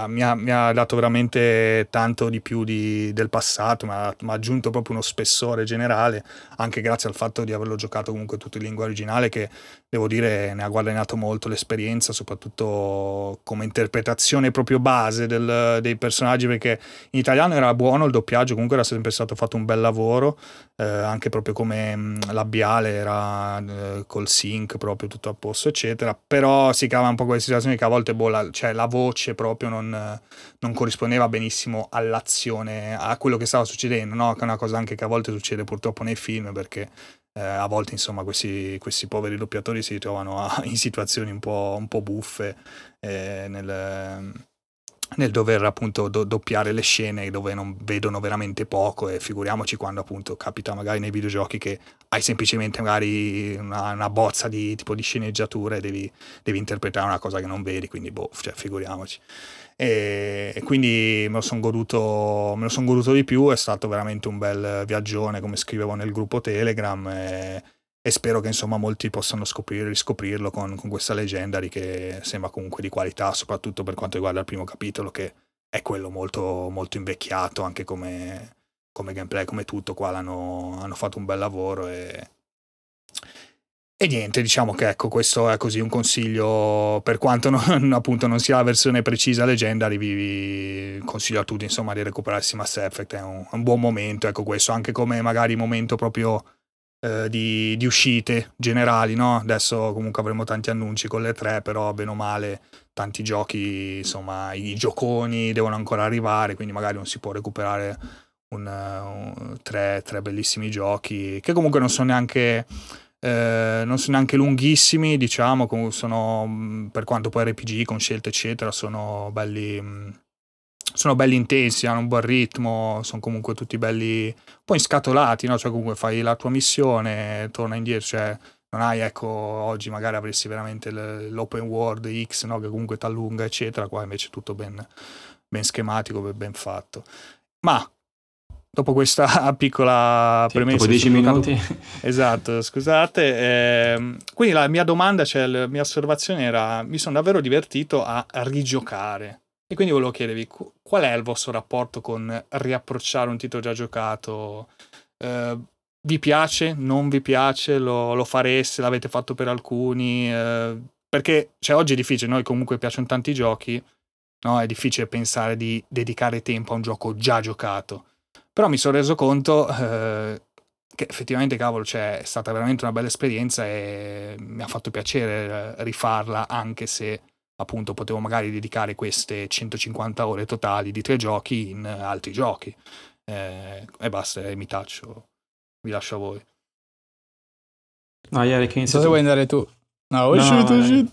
mi ha, mi ha, dato veramente tanto di più di, del passato, mi ha, mi ha, aggiunto proprio uno spessore generale, anche grazie al fatto di averlo giocato comunque tutto in lingua originale, che devo dire ne ha guadagnato molto l'esperienza, soprattutto come interpretazione proprio base del, dei personaggi, perché in italiano era buono il doppiaggio, comunque era sempre stato fatto un bel lavoro, eh, anche proprio come mh, labiale era eh, col sync proprio tutto a posto, eccetera però si cava un po' quelle situazioni che a volte boh, la, cioè, la voce proprio non, non, corrispondeva benissimo all'azione, a quello che stava succedendo, no? che è una cosa anche che a volte succede purtroppo nei film perché eh, a volte insomma questi, questi, poveri doppiatori si ritrovano a, in situazioni un po', un po buffe eh, nel nel dover appunto do- doppiare le scene dove non vedono veramente poco e figuriamoci quando appunto capita magari nei videogiochi che hai semplicemente magari una, una bozza di tipo di sceneggiatura e devi, devi, interpretare una cosa che non vedi, quindi boh, cioè figuriamoci. E, e quindi me lo sono goduto, son goduto di più, è stato veramente un bel viaggione come scrivevo nel gruppo Telegram. E, e spero che insomma molti possano scoprire, riscoprirlo con, con, questa Legendary che sembra comunque di qualità, soprattutto per quanto riguarda il primo capitolo che è quello molto, molto invecchiato anche come, come gameplay, come tutto, qua hanno, hanno fatto un bel lavoro e, e niente, diciamo che ecco, questo è così un consiglio, per quanto non, appunto non sia la versione precisa Legendary, vi consiglio a tutti insomma di recuperarsi Mass Effect, è un, un buon momento, ecco questo, anche come magari momento proprio eh, di, di, uscite generali, no? Adesso comunque avremo tanti annunci con le tre, però bene o male tanti giochi, insomma i gioconi devono ancora arrivare, quindi magari non si può recuperare un, un, tre, tre bellissimi giochi che comunque non sono neanche eh, non sono neanche lunghissimi, diciamo, sono, mm, per quanto poi RPG con scelte eccetera, sono belli, mm, sono belli intensi, hanno un buon ritmo, sono comunque tutti belli, un po' inscatolati, no? Cioè comunque fai la tua missione, torna indietro, cioè non hai, ecco, oggi magari avresti veramente l'open world X, no? Che comunque ti allunga, eccetera, qua invece è tutto ben, ben schematico, ben fatto. Ma dopo questa piccola sì, premessa. Dopo 10 minuti. Esatto, scusate. Eh, quindi la mia domanda, cioè la mia osservazione era, mi sono davvero divertito a rigiocare. E quindi volevo chiedervi qual è il vostro rapporto con riapprocciare un titolo già giocato? Eh, vi piace? Non vi piace? Lo, lo fareste? L'avete fatto per alcuni? Eh, perché cioè, oggi è difficile, noi comunque piacciono tanti giochi, no? è difficile pensare di dedicare tempo a un gioco già giocato però mi sono reso conto eh, che effettivamente, cavolo, cioè, è stata veramente una bella esperienza e mi ha fatto piacere eh, rifarla, anche se appunto potevo magari dedicare queste 150 ore totali di tre giochi in altri giochi. Eh, e basta, eh, mi taccio, vi lascio a voi. No, Ieri, che inizia? Dove vuoi andare tu? No, uscito, no, uscito.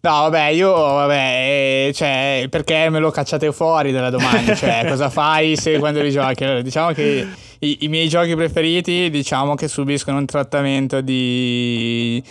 No, vabbè, io, vabbè, eh, cioè, perché me lo cacciate fuori dalla domanda? Cioè, cosa fai se quando li giochi? Allora, diciamo che i, i miei giochi preferiti, diciamo che subiscono un trattamento di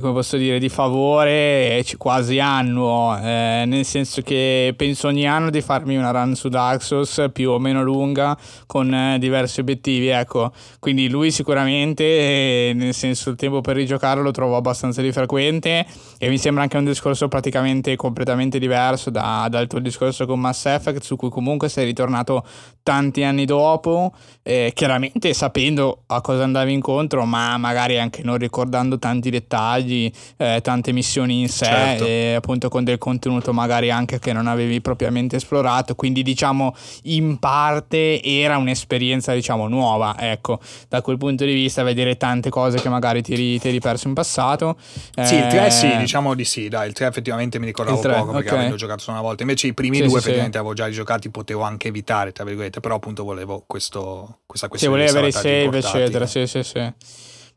come posso dire, di favore quasi annuo, eh, nel senso che penso ogni anno di farmi una run su Souls più o meno lunga con eh, diversi obiettivi, ecco, quindi lui sicuramente, eh, nel senso il tempo per rigiocarlo lo trovo abbastanza di frequente e mi sembra anche un discorso praticamente completamente diverso da, dal tuo discorso con Mass Effect su cui comunque sei ritornato tanti anni dopo, eh, chiaramente sapendo a cosa andavi incontro, ma magari anche non ricordando tanti dettagli eh, tante missioni in sé, certo. e appunto con del contenuto magari anche che non avevi propriamente esplorato, quindi diciamo in parte era un'esperienza diciamo nuova, ecco, da quel punto di vista vedere tante cose che magari ti eri, ti eri perso in passato. Sì, il 3 sì, eh, diciamo di sì, dai, il 3 effettivamente mi ricordavo 3, poco perché okay. avevo giocato solo una volta, invece i primi sì, due sì, effettivamente sì. avevo già giocati, potevo anche evitare, tra virgolette, però appunto volevo questo, questa questione. Sì, volevi avere i save, eccetera, sì, sì, sì.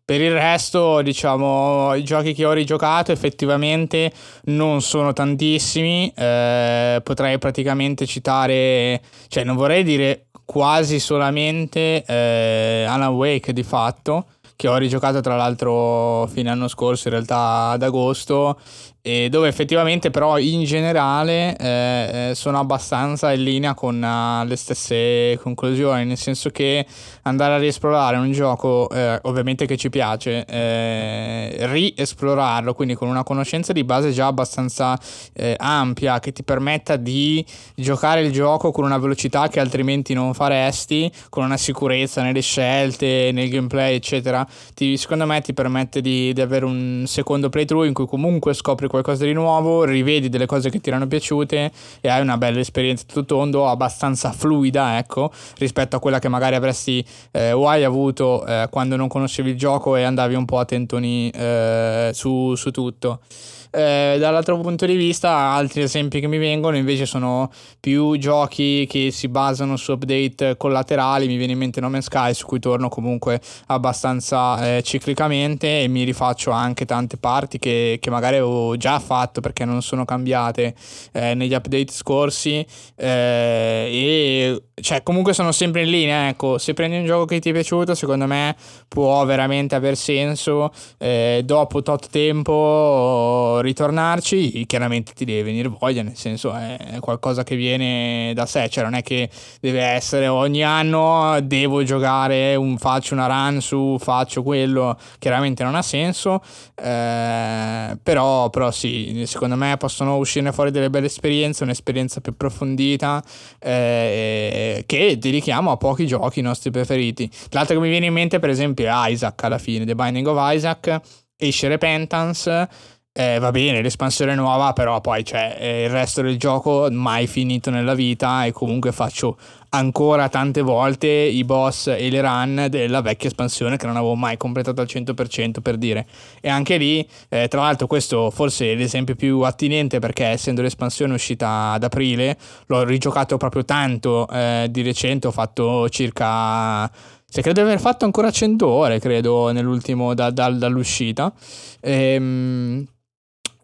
Per il resto, diciamo, i giochi che ho rigiocato effettivamente non sono tantissimi. Eh, potrei praticamente citare, cioè non vorrei dire quasi solamente eh, Alan Wake di fatto, che ho rigiocato tra l'altro fine anno scorso, in realtà ad agosto, e dove effettivamente però in generale eh, eh, sono abbastanza in linea con uh, le stesse conclusioni, nel senso che andare a riesplorare un gioco eh, ovviamente che ci piace, eh, riesplorarlo, quindi con una conoscenza di base già abbastanza eh, ampia che ti permetta di giocare il gioco con una velocità che altrimenti non faresti, con una sicurezza nelle scelte, nel gameplay eccetera, ti, secondo me ti permette di, di avere un secondo playthrough in cui comunque scopri qualcosa di nuovo, rivedi delle cose che ti erano piaciute e hai una bella esperienza tutto tondo, abbastanza fluida, ecco, rispetto a quella che magari avresti eh, o hai avuto eh, quando non conoscevi il gioco e andavi un po' a tentoni eh, su, su tutto. Eh, dall'altro punto di vista, altri esempi che mi vengono invece sono più giochi che si basano su update collaterali. Mi viene in mente No Sky, su cui torno comunque abbastanza eh, ciclicamente e mi rifaccio anche tante parti che, che, magari avevo già fatto perché non sono cambiate eh, negli update scorsi. Eh, e cioè, comunque sono sempre in linea. Ecco, se prendi un gioco che ti è piaciuto, secondo me può veramente aver senso. Eh, dopo tot tempo ritornarci, chiaramente ti deve venire voglia, nel senso è qualcosa che viene da sé, cioè non è che deve essere ogni anno devo giocare, un, faccio una run su, faccio quello, chiaramente non ha senso, eh, però, però sì, secondo me possono uscire fuori delle belle esperienze, un'esperienza più approfondita eh, che dedichiamo a pochi giochi nostri preferiti. L'altro che mi viene in mente per esempio è Isaac alla fine, The Binding of Isaac esce Repentance eh, va bene, l'espansione nuova, però poi c'è eh, il resto del gioco mai finito nella vita e comunque faccio ancora tante volte i boss e le run della vecchia espansione che non avevo mai completato al 100% per dire. E anche lì, eh, tra l'altro questo forse è l'esempio più attinente perché essendo l'espansione uscita ad aprile, l'ho rigiocato proprio tanto eh, di recente, ho fatto circa se credo di aver fatto ancora 100 ore, credo, nell'ultimo da, da, dall'uscita. Ehm,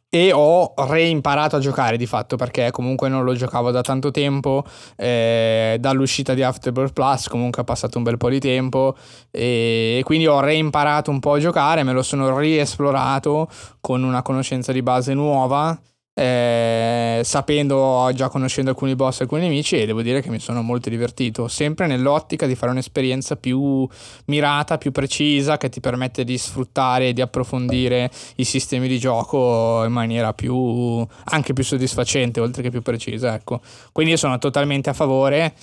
e ho reimparato a giocare di fatto perché comunque non lo giocavo da tanto tempo eh, dall'uscita di Afterbirth Plus comunque è passato un bel po' di tempo e quindi ho reimparato un po' a giocare me lo sono riesplorato con una conoscenza di base nuova eh, sapendo, già conoscendo alcuni boss e alcuni nemici e devo dire che mi sono molto divertito, sempre nell'ottica di fare un'esperienza più mirata, più precisa, che ti permette di sfruttare e di approfondire i sistemi di gioco in maniera più, anche più soddisfacente, oltre che più precisa, ecco. Quindi io sono totalmente a favore.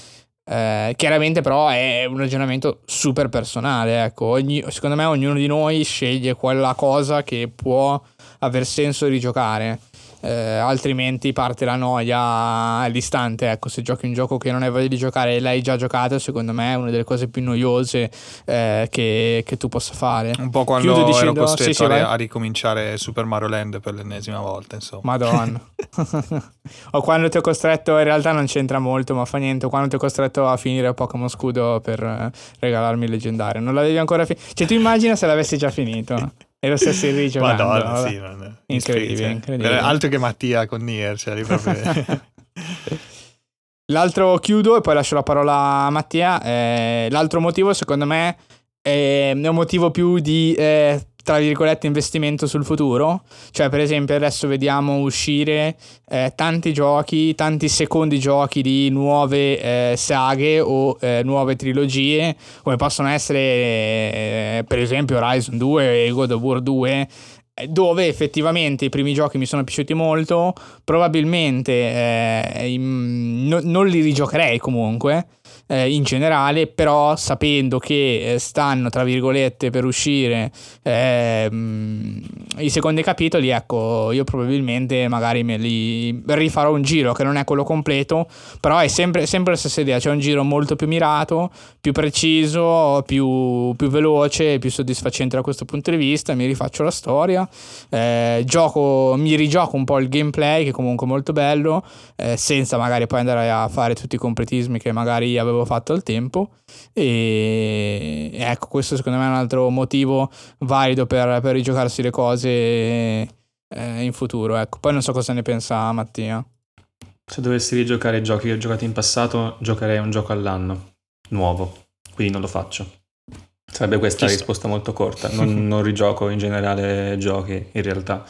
Eh, chiaramente però è un ragionamento super personale, ecco. Ogni, secondo me ognuno di noi sceglie quella cosa che può aver senso di giocare eh, altrimenti parte la noia all'istante. Ecco, se giochi un gioco che non hai voglia di giocare e l'hai già giocato, secondo me è una delle cose più noiose eh, che, che, tu possa fare. Un po' quando Chiudo dicendo, ero costretto sì, sì, a, a, ricominciare Super Mario Land per l'ennesima volta, insomma. Madonna. o quando ti ho costretto, in realtà non c'entra molto, ma fa niente, quando ti ho costretto a finire Pokémon Scudo per eh, regalarmi il leggendario. Non l'avevi ancora finito? Cioè, tu immagina se l'avessi già finito. E lo stesso rigiocando. Madonna, sì, non è. Incredibile, incredibile. Altro che Mattia con Nier, cioè proprio... L'altro chiudo e poi lascio la parola a Mattia. Eh, l'altro motivo, secondo me, è un motivo più di eh, tra virgolette investimento sul futuro. Cioè, per esempio, adesso vediamo uscire eh, tanti giochi, tanti secondi giochi di nuove eh, saghe o eh, nuove trilogie, come possono essere, eh, per esempio, Horizon 2 e God of War 2 eh, dove effettivamente i primi giochi mi sono piaciuti molto, probabilmente eh, in, no, non li rigiocherei comunque, eh, in generale, però sapendo che eh, stanno, tra virgolette, per uscire eh, i secondi capitoli, ecco, io probabilmente magari me li rifarò un giro che non è quello completo, però è sempre, sempre la stessa idea, c'è un giro molto più mirato, più preciso, più, più veloce, più soddisfacente da questo punto di vista, mi rifaccio la storia, eh, gioco, mi rigioco un po' il gameplay che è comunque molto bello, eh, senza magari poi andare a fare tutti i completismi che magari avevo avevo fatto al tempo. E ecco questo secondo me è un altro motivo valido per, per rigiocarsi le cose eh, in futuro ecco. Poi non so cosa ne pensa Mattia. Se dovessi rigiocare i giochi che ho giocato in passato giocherei un gioco all'anno nuovo quindi non lo faccio. Sarebbe questa la risposta molto corta. Non, non rigioco in generale giochi in realtà.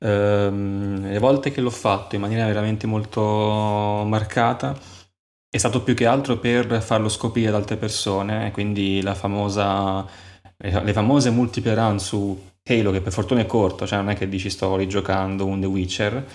Ehm, le volte che l'ho fatto in maniera veramente molto marcata è stato più che altro per farlo scoprire ad altre persone, quindi la famosa, le famose multiple run su Halo, che per fortuna è corto, cioè non è che dici sto rigiocando un The Witcher,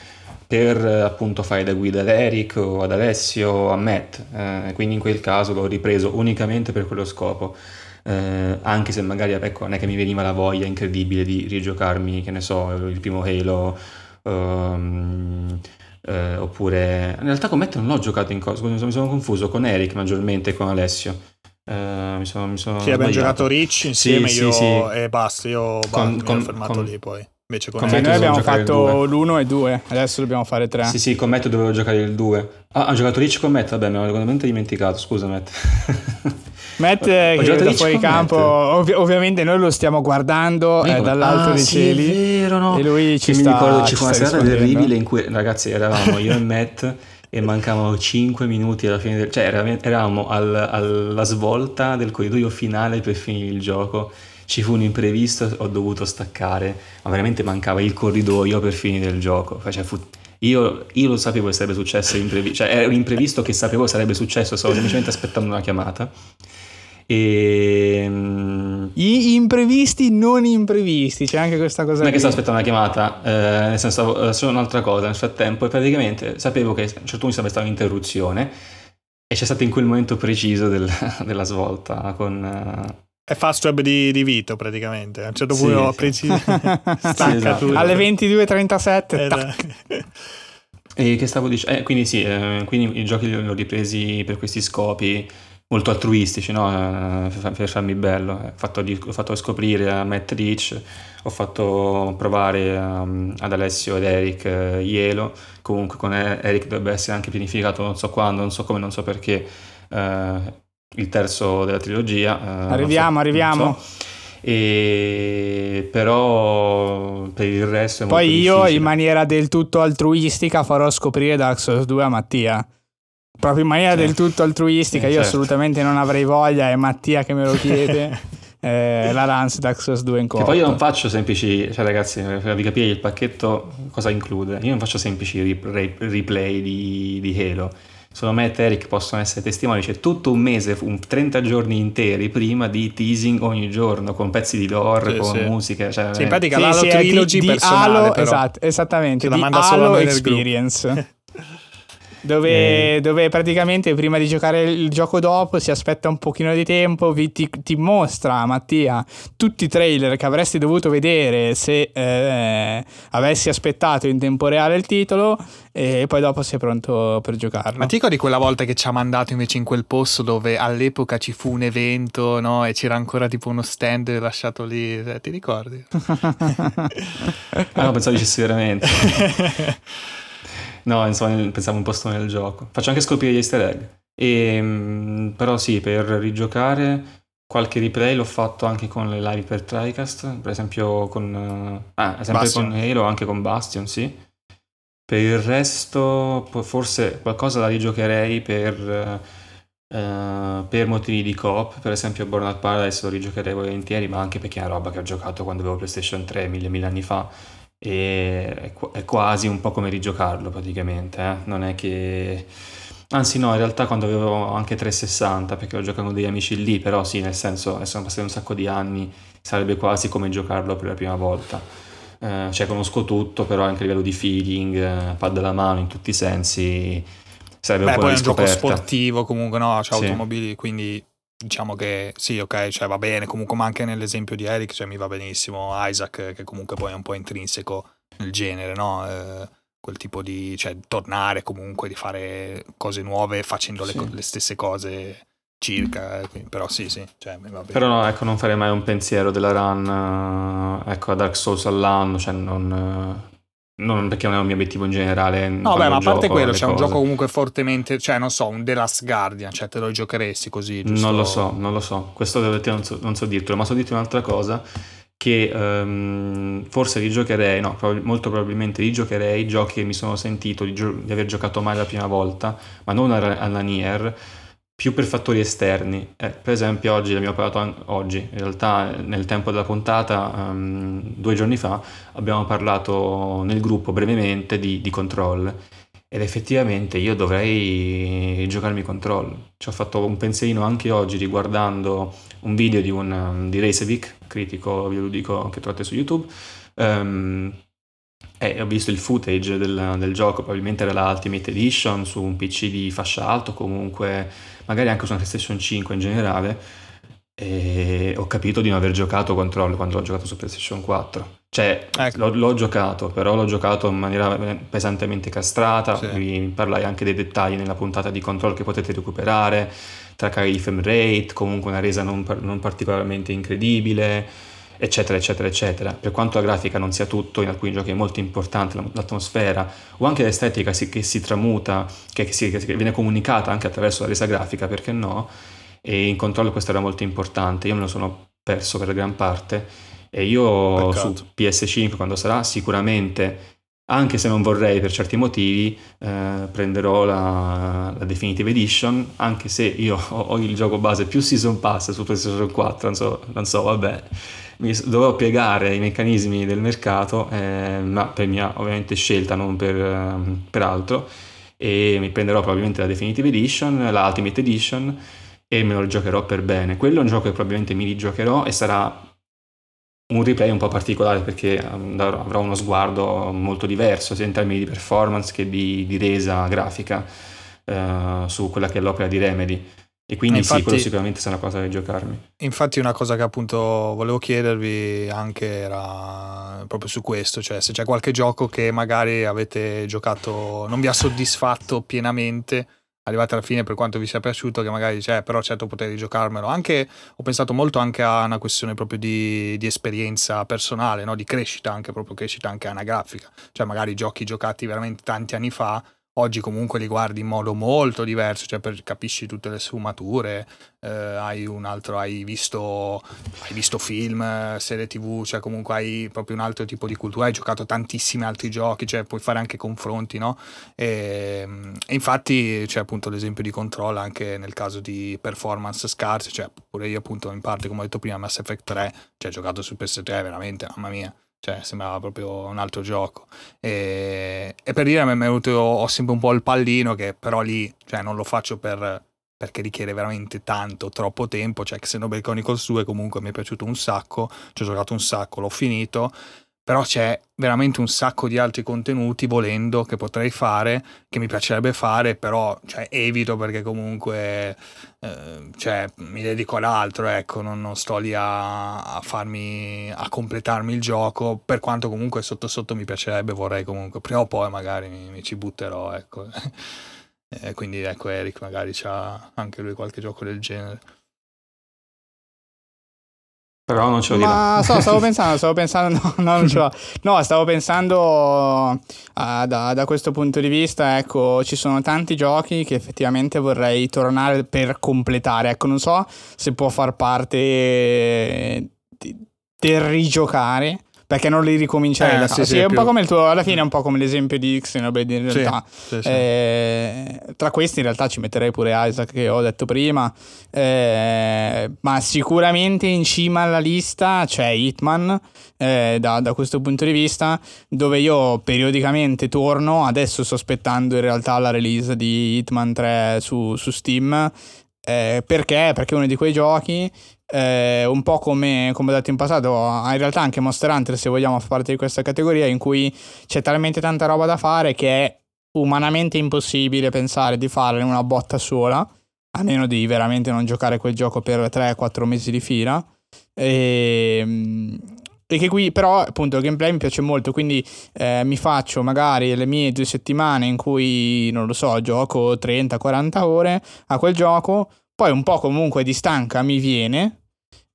per appunto fare da guida ad Eric o ad Alessio o a Matt, eh, quindi in quel caso l'ho ripreso unicamente per quello scopo. Eh, anche se magari ecco, non è che mi veniva la voglia incredibile di rigiocarmi, che ne so, il primo Halo, um, eh, oppure in realtà con Matt non ho giocato in cosa, mi sono confuso con Eric maggiormente con Alessio. Eh, mi sono, mi sono sì, abbiamo giocato Rich insieme sì, io sì, sì. e basta, io con, mi con, fermato con, lì poi. Invece con, con noi abbiamo fatto l'1 e 2, adesso dobbiamo fare 3. Sì, sì, con Matt dovevo giocare il 2. Ah, ha giocato Rich con Matt, vabbè, mi avevo veramente dimenticato, scusa Matt. Matt che da fuori campo, ov- ovviamente noi lo stiamo guardando eh, dall'alto ah, dei sì, cieli. È vero, no? E lui ci che sta. Mi ricordo ci fu una serata terribile in cui ragazzi eravamo io e Matt e mancavano 5 minuti alla fine del... cioè eravamo al, alla svolta del corridoio finale per finire il gioco ci fu un imprevisto ho dovuto staccare ma veramente mancava il corridoio per finire il gioco cioè fu... io, io, lo sapevo che sarebbe successo imprevisto cioè era un imprevisto che sapevo sarebbe successo stavo semplicemente aspettando una chiamata e... Ehm, Gli imprevisti non imprevisti, c'è anche questa cosa. Non è che stavo aspettando una chiamata, eh, nel senso, stavo, solo un'altra cosa nel frattempo, e praticamente sapevo che a un certo punto sarebbe stata un'interruzione, e c'è stato in quel momento preciso del, della svolta con, È fast web di, di Vito praticamente. A un certo punto sì, preciso. Stacca sì, esatto. Alle 22.37. E che stavo dicendo? Eh, quindi sì, eh, quindi i giochi li ho ripresi per questi scopi molto altruistici, no? eh, per farmi bello. Ho fatto, ho fatto, scoprire a Matt Rich, ho fatto provare um, ad Alessio ed Eric uh, Ielo, comunque con Eric dovrebbe essere anche pianificato non so quando, non so come, non so perché, uh, il terzo della trilogia. Uh, arriviamo, so, arriviamo. So. E però per il resto è Poi io difficile. in maniera del tutto altruistica farò scoprire Dark Souls 2 a Mattia. Proprio in maniera certo. del tutto altruistica, eh, io certo. assolutamente non avrei voglia, è Mattia che me lo chiede. eh, la Lance Souls 2 in coppia. poi io non faccio semplici, cioè ragazzi, per vi capire il pacchetto cosa include. Io non faccio semplici replay di, di Halo secondo me Eric possono essere testimoni, c'è tutto un mese, un 30 giorni interi prima di teasing ogni giorno con pezzi di lore, sì, con sì. musiche. Cioè, sì, in pratica sì, l'Halo sì, Trilogy di, di Halo, esatto, esattamente, di Halo Experience. Dove, eh. dove, praticamente prima di giocare il gioco dopo si aspetta un pochino di tempo, vi, ti, ti, mostra Mattia tutti i trailer che avresti dovuto vedere se eh, avessi aspettato in tempo reale il titolo e poi dopo sei pronto per giocarlo. Ma ti ricordi quella volta che ci ha mandato invece in quel posto dove all'epoca ci fu un evento no? e c'era ancora tipo uno stand lasciato lì, eh, ti ricordi? ah no, pensavo dicessi veramente. No, insomma, pensavo un posto nel gioco. Faccio anche scoprire gli easter egg. E, ehm, però sì, per rigiocare qualche replay l'ho fatto anche con le live per TriCast, per esempio con... Eh, ah, sempre Bastion. con Halo, anche con Bastion, sì. Per il resto, forse qualcosa la rigiocherei per, uh, per motivi di coop. Per esempio, Burnout Paradise lo rigiocherei volentieri, ma anche perché è una roba che ho giocato quando avevo PlayStation 3 mille, mille anni fa e è quasi un po' come rigiocarlo praticamente, eh? non è che... Anzi no, in realtà quando avevo anche 360, perché ho giocato con degli amici lì, però sì, nel senso, sono passati un sacco di anni, sarebbe quasi come giocarlo per la prima volta. Eh, cioè conosco tutto, però anche a livello di feeling, eh, pad alla mano in tutti i sensi, sarebbe Beh, un po' poi è un gioco sportivo comunque, no? Cioè sì. automobili, quindi diciamo che sì, ok, cioè va bene, comunque ma anche nell'esempio di Eric, cioè mi va benissimo Isaac, che comunque poi è un po' intrinseco nel genere, no? Eh, quel tipo di, cioè tornare comunque, di fare cose nuove facendo sì. le, le, stesse cose circa, eh, però sì, sì, cioè. Però no, ecco, non farei mai un pensiero della run, ecco, a Dark Souls all'anno, cioè non non perché non è un mio obiettivo in generale. No, beh, ma a parte quello, c'è cose. un gioco comunque fortemente, cioè non so, un The Last Guardian, cioè te lo giocheresti così? Giusto? Non lo so, non lo so, questo non so, non so dirtelo, ma so dirti un'altra cosa che um, forse rigiocherei, no, prob- molto probabilmente rigiocherei giochi che mi sono sentito di, gio- di aver giocato mai la prima volta, ma non alla Nier, più per fattori esterni. Eh, per esempio oggi, abbiamo parlato an- oggi, in realtà nel tempo della puntata, um, due giorni fa, abbiamo parlato nel gruppo brevemente di, di Control ed effettivamente io dovrei giocarmi Control. Ci ho fatto un pensierino anche oggi riguardando un video di, un, di Resevic, critico videoludico che trovate su YouTube, um, e ho visto il footage del, del, gioco, probabilmente era la Ultimate Edition su un PC di fascia alto, comunque magari anche su una PlayStation 5 in generale, e ho capito di non aver giocato Control quando l'ho giocato su PlayStation 4. Cioè, ecco. l'ho, l'ho, giocato, però l'ho giocato in maniera pesantemente castrata. Sì. Vi parlai anche dei dettagli nella puntata di Control che potete recuperare, tra cari di frame rate, comunque una resa non, non particolarmente incredibile eccetera, eccetera, eccetera. Per quanto la grafica non sia tutto, in alcuni giochi è molto importante l'atmosfera o anche l'estetica che si tramuta, che, si, che viene comunicata anche attraverso la resa grafica, perché no? E in controllo questo era molto importante. Io me lo sono perso per gran parte e io Peccato. su PS5 quando sarà sicuramente anche se non vorrei per certi motivi, eh, prenderò la, la, Definitive Edition, anche se io ho, ho, il gioco base più Season Pass su PlayStation 4, non so, non so vabbè, mi dovevo piegare i meccanismi del mercato, eh, ma per mia ovviamente scelta, non per, ehm, per, altro, e mi prenderò probabilmente la Definitive Edition, la Ultimate Edition, e me lo giocherò per bene. Quello è un gioco che probabilmente mi rigiocherò e sarà un replay un po' particolare perché avrà uno sguardo molto diverso sia in termini di performance che di, di resa grafica eh, su quella che è l'opera di Remedy E quindi infatti, sì, quello sicuramente sarà una cosa da giocarmi. Infatti una cosa che appunto volevo chiedervi anche era proprio su questo, cioè se c'è qualche gioco che magari avete giocato, non vi ha soddisfatto pienamente, arrivate alla fine per quanto vi sia piaciuto, che magari c'è, però certo potevi giocarmelo. Anche, ho pensato molto anche a una questione proprio di, di esperienza personale, no? di crescita, anche proprio crescita anche anagrafica. Cioè magari giochi giocati veramente tanti anni fa oggi comunque li guardi in modo molto diverso, cioè per, capisci tutte le sfumature, eh, hai un altro, hai visto, hai visto film, serie tv, cioè comunque hai proprio un altro tipo di cultura, hai giocato tantissimi altri giochi, cioè puoi fare anche confronti, no? E, e infatti c'è appunto l'esempio di Control anche nel caso di performance scarse, cioè pure io appunto in parte come ho detto prima Mass Effect 3, cioè giocato su PS3 veramente, mamma mia cioè sembrava proprio un altro gioco. E, e per dire mi è venuto ho sempre un po' il pallino che però lì cioè, non lo faccio per, perché richiede veramente tanto troppo tempo. Cioè Xenoblade Chronicles 2 comunque mi è piaciuto un sacco ci ho giocato un sacco l'ho finito però c'è veramente un sacco di altri contenuti volendo che potrei fare, che mi piacerebbe fare, però cioè, evito perché comunque eh, cioè, mi dedico ad altro, ecco, non, non sto lì a, a, farmi, a completarmi il gioco, per quanto comunque sotto sotto mi piacerebbe, vorrei comunque, prima o poi magari mi, mi ci butterò, ecco. eh, quindi ecco Eric magari ha anche lui qualche gioco del genere. Però non ce lo dirò. Ma so, stavo pensando, stavo pensando, no, no, non ce l'ho. No, stavo pensando uh, da, da, questo punto di vista, ecco, ci sono tanti giochi che effettivamente vorrei tornare per completare. Ecco, non so se può far parte di, del rigiocare perché non li ricomincerei eh, sì, sì, è un po' come il tuo alla fine è un po' come l'esempio di Xenoblade in realtà. Sì, eh, tra questi in realtà ci metterei pure Isaac che ho detto prima. Eh, ma sicuramente in cima alla lista c'è Hitman eh, da, da, questo punto di vista dove io periodicamente torno. Adesso sto aspettando in realtà la release di Hitman 3 su, su Steam. Eh, perché? Perché è uno di quei giochi eh, un po' come, come ho detto in passato, in realtà anche Monster Hunter, se vogliamo, fa parte di questa categoria in cui c'è talmente tanta roba da fare che è umanamente impossibile pensare di farla in una botta sola, a meno di veramente non giocare quel gioco per 3-4 mesi di fila. E, ehm, e che qui però appunto il gameplay mi piace molto, quindi eh, mi faccio magari le mie due settimane in cui, non lo so, gioco 30-40 ore a quel gioco, poi un po' comunque di stanca mi viene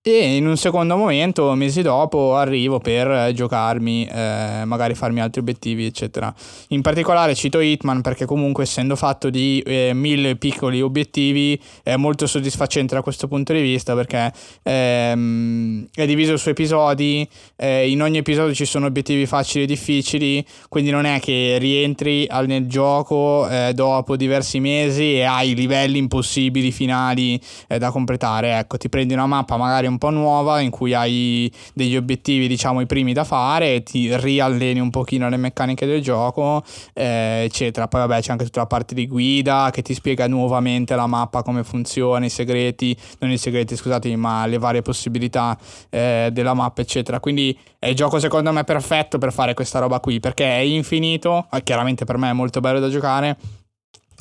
e in un secondo momento, mesi dopo, arrivo per giocarmi, eh, magari farmi altri obiettivi, eccetera. In particolare cito Hitman perché comunque essendo fatto di eh, mille piccoli obiettivi è molto soddisfacente da questo punto di vista perché ehm, è diviso su episodi, eh, in ogni episodio ci sono obiettivi facili e difficili, quindi non è che rientri nel gioco eh, dopo diversi mesi e hai livelli impossibili finali eh, da completare. Ecco, ti prendi una mappa magari un un po' nuova in cui hai degli obiettivi, diciamo, i primi da fare, ti rialleni un pochino le meccaniche del gioco, eh, eccetera. Poi vabbè c'è anche tutta la parte di guida che ti spiega nuovamente la mappa, come funziona, i segreti, non i segreti scusatemi, ma le varie possibilità eh, della mappa, eccetera. Quindi è il gioco secondo me perfetto per fare questa roba qui, perché è infinito, chiaramente per me è molto bello da giocare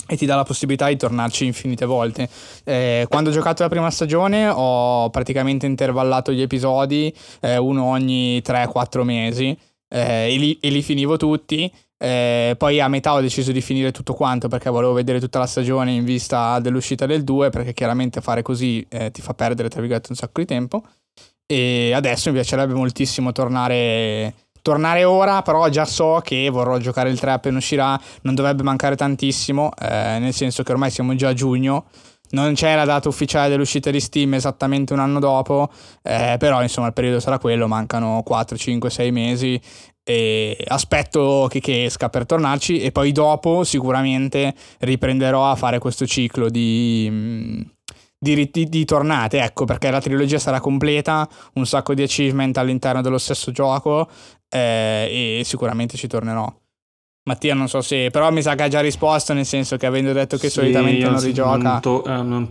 e ti dà la possibilità di tornarci infinite volte. Eh, quando ho giocato la prima stagione ho praticamente intervallato gli episodi, eh, uno ogni 3-4 mesi, eh, e, li, e, li, finivo tutti. Eh, poi a metà ho deciso di finire tutto quanto perché volevo vedere tutta la stagione in vista dell'uscita del 2, perché chiaramente fare così eh, ti fa perdere, tra virgolette, un sacco di tempo. E adesso mi piacerebbe moltissimo tornare tornare ora, però già so che vorrò giocare il 3 appena uscirà, non dovrebbe mancare tantissimo, eh, nel senso che ormai siamo già a giugno. Non c'è la data ufficiale dell'uscita di Steam esattamente un anno dopo, eh, però insomma il periodo sarà quello, mancano 4, 5, 6 mesi e aspetto che, che, esca per tornarci e poi dopo sicuramente riprenderò a fare questo ciclo di, mm, di, di, di, tornate, ecco, perché la trilogia sarà completa, un sacco di achievement all'interno dello stesso gioco eh, e sicuramente ci tornerò. Mattia non so se, però mi sa che ha già risposto nel senso che avendo detto che sì, solitamente non rigioca. To, eh, non,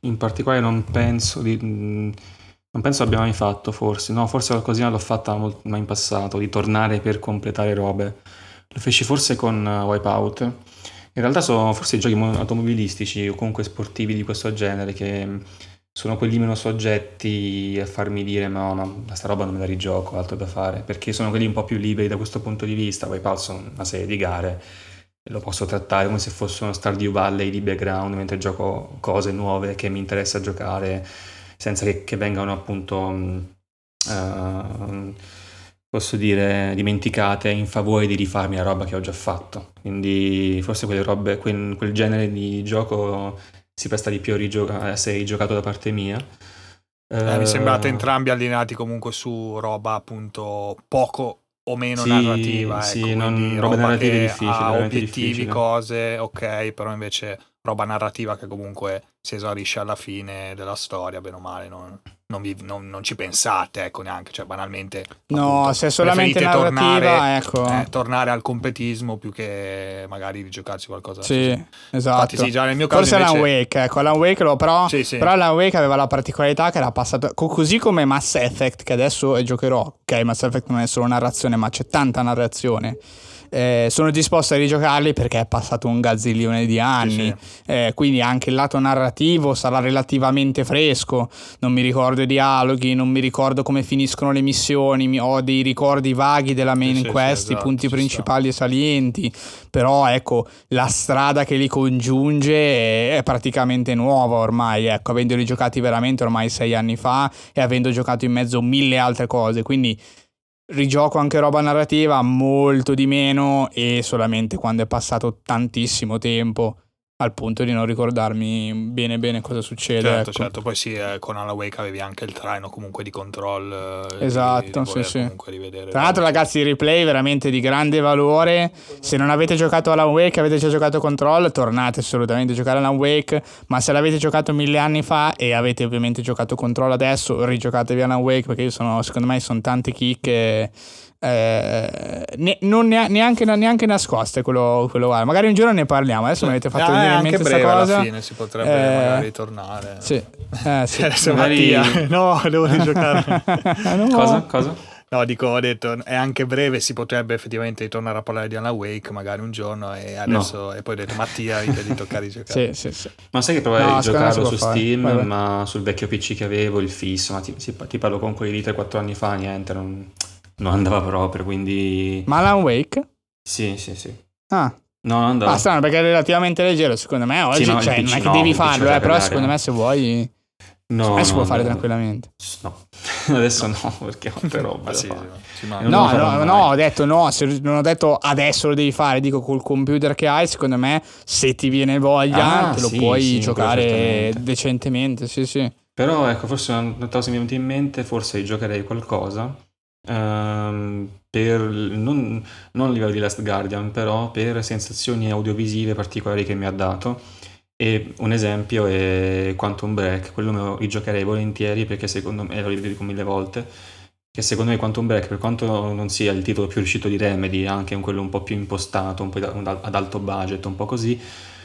in particolare non penso di... Mm, non penso abbia mai fatto forse, no forse qualcosina l'ho fatta ma in passato, di tornare per completare robe. Lo feci forse con uh, Wipeout In realtà sono forse i giochi automobilistici o comunque sportivi di questo genere che sono quelli meno soggetti a farmi dire no, no, questa roba non me la rigioco, altro da fare, perché sono quelli un po' più liberi da questo punto di vista, poi passo una serie di gare e lo posso trattare come se fosse uno Stardew Valley di background mentre gioco cose nuove che mi interessa giocare senza che, che vengano appunto uh, posso dire dimenticate in favore di rifarmi la roba che ho già fatto quindi forse quelle robe quel, quel genere di gioco si presta di più a, rigio- a essere rigiocato da parte mia. Eh, mi sembrate entrambi allineati comunque su roba appunto poco o meno sì, narrativa. Sì, ecco, non, roba narrativa difficile. Ha obiettivi, difficile. cose, ok, però invece roba narrativa che comunque si esaurisce alla fine della storia, bene o male, non, non, vi, non, non, ci pensate, ecco, neanche, cioè banalmente. No, appunto, se è solamente narrativa, tornare, ecco. Eh, tornare al competismo più che magari rigiocarsi qualcosa. Sì, così. esatto. Infatti, sì, già nel mio caso Forse invece... Alan Wake, ecco, Alan Wake lo, però, sì, sì. però Alan Wake aveva la particolarità che era passato, così come Mass Effect, che adesso giocherò, ok, Mass Effect non è solo narrazione, ma c'è tanta narrazione eh, sono disposto a rigiocarli perché è passato un gazzillione di anni, sì, sì. Eh, quindi anche il lato narrativo sarà relativamente fresco, non mi ricordo i dialoghi, non mi ricordo come finiscono le missioni, ho dei ricordi vaghi della main sì, quest, esatto, i punti principali e salienti, però ecco, la strada che li congiunge è, praticamente nuova ormai, ecco, avendoli giocati veramente ormai sei anni fa e avendo giocato in mezzo mille altre cose, quindi rigioco anche roba narrativa molto di meno e solamente quando è passato tantissimo tempo al punto di non ricordarmi bene bene cosa succede. Certo, ecco. certo, poi sì, eh, con Alan Wake avevi anche il traino comunque di control. Eh, esatto, di, di sì, sì. Tra l'altro ragazzi, replay veramente di grande valore. Se non avete giocato Alan Wake, avete già giocato Control, tornate assolutamente a giocare Alan Wake, ma se l'avete giocato mille anni fa e avete ovviamente giocato Control adesso, rigiocatevi Alan Wake perché io sono, secondo me sono tante chicche eh, ne, non ne, neanche, neanche nascoste quello, quello là. Magari un giorno ne parliamo. Adesso mi avete fatto venire in mente questa cosa. Alla fine si potrebbe eh, magari tornare. Sì, eh, sì. Adesso magari... Mattia. No, devo rigiocare. no. Cosa? Cosa? No, dico, ho detto, è anche breve, si potrebbe effettivamente ritornare a parlare di Alan Wake magari un giorno e adesso, no. e poi ho detto, Mattia, mi di toccare i giocare. sì, sì, sì. Ma sai che provai no, a giocarlo su Steam, vai, vai. ma sul vecchio PC che avevo, il fisso, ma ti, ti parlo con quelli di 3-4 anni fa, niente, non non andava proprio, quindi... Ma Alan Wake? Sì, sì, sì. Ah. No, non andava. Ah, strano, perché è relativamente leggero, secondo me. Oggi, sì, no, cioè, non è che no, devi farlo, eh, però secondo me se vuoi... No, no, si può fare tranquillamente. No, adesso no, perché ho altre roba sì, sì, no, no, no, ho detto no, non ho detto adesso lo devi fare, dico col computer che hai, secondo me se ti viene voglia ah, te lo sì, puoi sì, giocare decentemente, sì sì. Però ecco, forse una cosa mi è venuta in mente, forse giocherei qualcosa Um, per non, non a livello di Last Guardian, però per sensazioni audiovisive particolari che mi ha dato. E un esempio è Quantum Break, quello me lo rigiocherei volentieri perché secondo me, lo ripeto mille volte, che secondo me Quantum Break, per quanto non sia il titolo più riuscito di Remedy, anche un quello un po' più impostato, un po' ad alto budget, un po' così,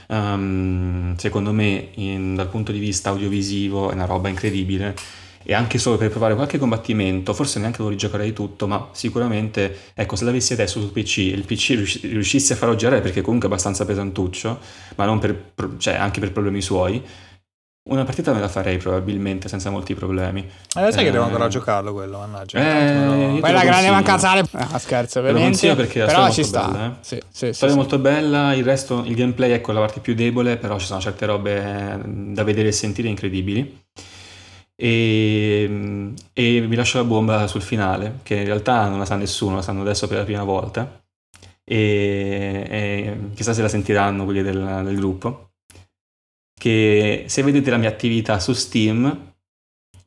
um, secondo me in, dal punto di vista audiovisivo è una roba incredibile e anche solo per provare qualche combattimento, forse neanche lo rigiocherei tutto, ma sicuramente, ecco, se l'avessi adesso sul PC e il PC riuscisse a farlo girare perché comunque è abbastanza pesantuccio, ma non per, cioè anche per problemi suoi, una partita me la farei probabilmente senza molti problemi. Eh, sai eh, che devo ancora giocarlo quello, mannaggia. Eh, Poi la grande mancanza. Ah, scherzo, ovviamente. perché però ci sta. Bella, eh. sì, sì, storia sì, molto bella, il resto, il gameplay ecco la parte più debole, però ci sono certe robe da vedere e sentire incredibili. E, e vi lascio la bomba sul finale, che in realtà non la sa nessuno, la sanno adesso per la prima volta. E, e chissà se la sentiranno quelli del, del gruppo. Che se vedete la mia attività su Steam,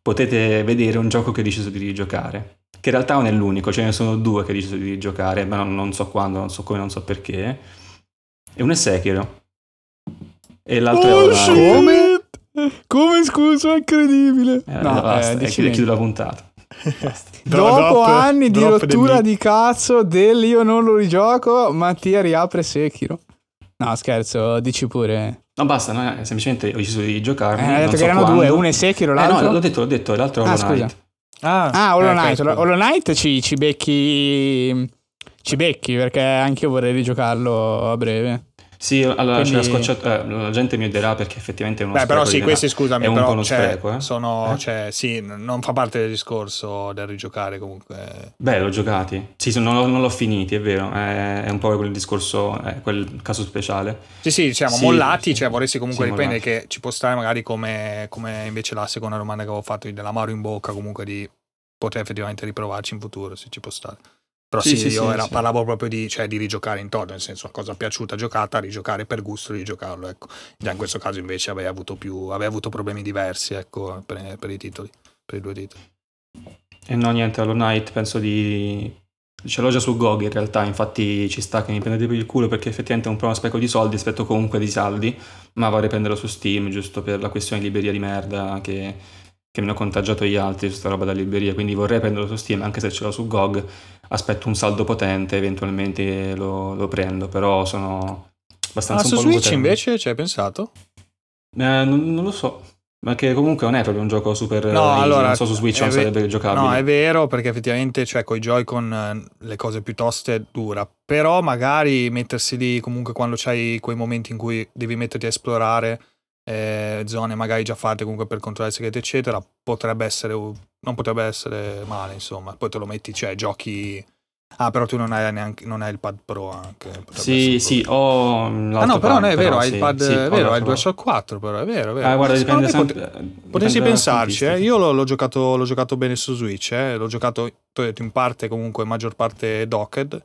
potete vedere un gioco che ho deciso di rigiocare. Che in realtà non è l'unico, ce ne sono due che ho deciso di rigiocare, ma non, non so quando, non so come, non so perché. E uno è Sekiro. E l'altro oh, è Come? Come scusa, incredibile. Eh, no, basta, eh, chiudo, chiudo la puntata. Dopo drop, anni di rottura di cazzo del io non lo rigioco, Mattia riapre Sekiro. No, scherzo, dici pure. No, basta, no, semplicemente ho deciso di giocarmi. Eh, hai detto che so erano quando. due, uno è Sekiro, l'altro. Eh, no, l'ho detto, l'ho detto, l'altro è ah, Hollow Knight. Ah, ah Hollow Knight. Eh, Hollow Knight ci, ci becchi. Ci becchi perché anche io vorrei rigiocarlo a breve. Sì, allora Quindi... scocciato, eh, la gente mi odierà perché effettivamente è uno Beh, spreco. però sì, questi scusami, è un però, po' uno cioè, spreco. Eh? Sono, eh? cioè, sì, non fa parte del discorso del rigiocare comunque. Beh, l'ho giocati. Sì, non, non l'ho finiti, è vero. È, è, un po' quel discorso, è quel caso speciale. Sì, sì, diciamo, sì, mollati, sì. cioè vorresti comunque sì, riprendere che ci può stare magari come, come, invece la seconda domanda che avevo fatto dell'amaro in bocca, comunque di poter effettivamente riprovarci in futuro, se ci può stare. Però sì, sì, sì io era, parlavo proprio di, cioè, di, rigiocare in toto, nel senso, la cosa piaciuta, giocata, rigiocare per gusto, rigiocarlo, ecco. Già in questo caso invece avevi avuto, più, avevi avuto problemi diversi, ecco, per, per, i titoli, per i due titoli. E no, niente, Hollow Knight penso di... Ce l'ho già su GOG in realtà, infatti ci sta che mi prendete per il culo perché effettivamente è un po' uno spreco di soldi, aspetto comunque di saldi, ma vorrei prenderlo su Steam giusto per la questione di libreria di merda che che mi hanno contagiato gli altri su sta roba da libreria, quindi vorrei prenderlo su Steam anche se ce l'ho su GOG, aspetto un saldo potente, eventualmente lo, lo prendo, però sono abbastanza... Ah, su Switch invece ci hai pensato? Eh, non, non, lo so, ma che comunque non è proprio un gioco super... No, easy, allora... Non so su Switch non ve- sarebbe giocabile. No, è vero, perché effettivamente, cioè, con i Joy-Con eh, le cose più toste dura, però magari mettersi lì comunque quando c'hai quei momenti in cui devi metterti a esplorare eh, zone magari già fatte comunque per controllare il segreto eccetera potrebbe essere non potrebbe essere male insomma poi te lo metti cioè giochi ah però tu non hai neanche non hai il pad pro anche sì sì ho ah no però non è vero hai il pad sì, è vero hai il DualShock 4 però è vero è vero ah, guarda, dipende sempre, potessi pensarci eh. io l'ho, l'ho, giocato, l'ho giocato bene su Switch eh. l'ho giocato in parte comunque maggior parte docked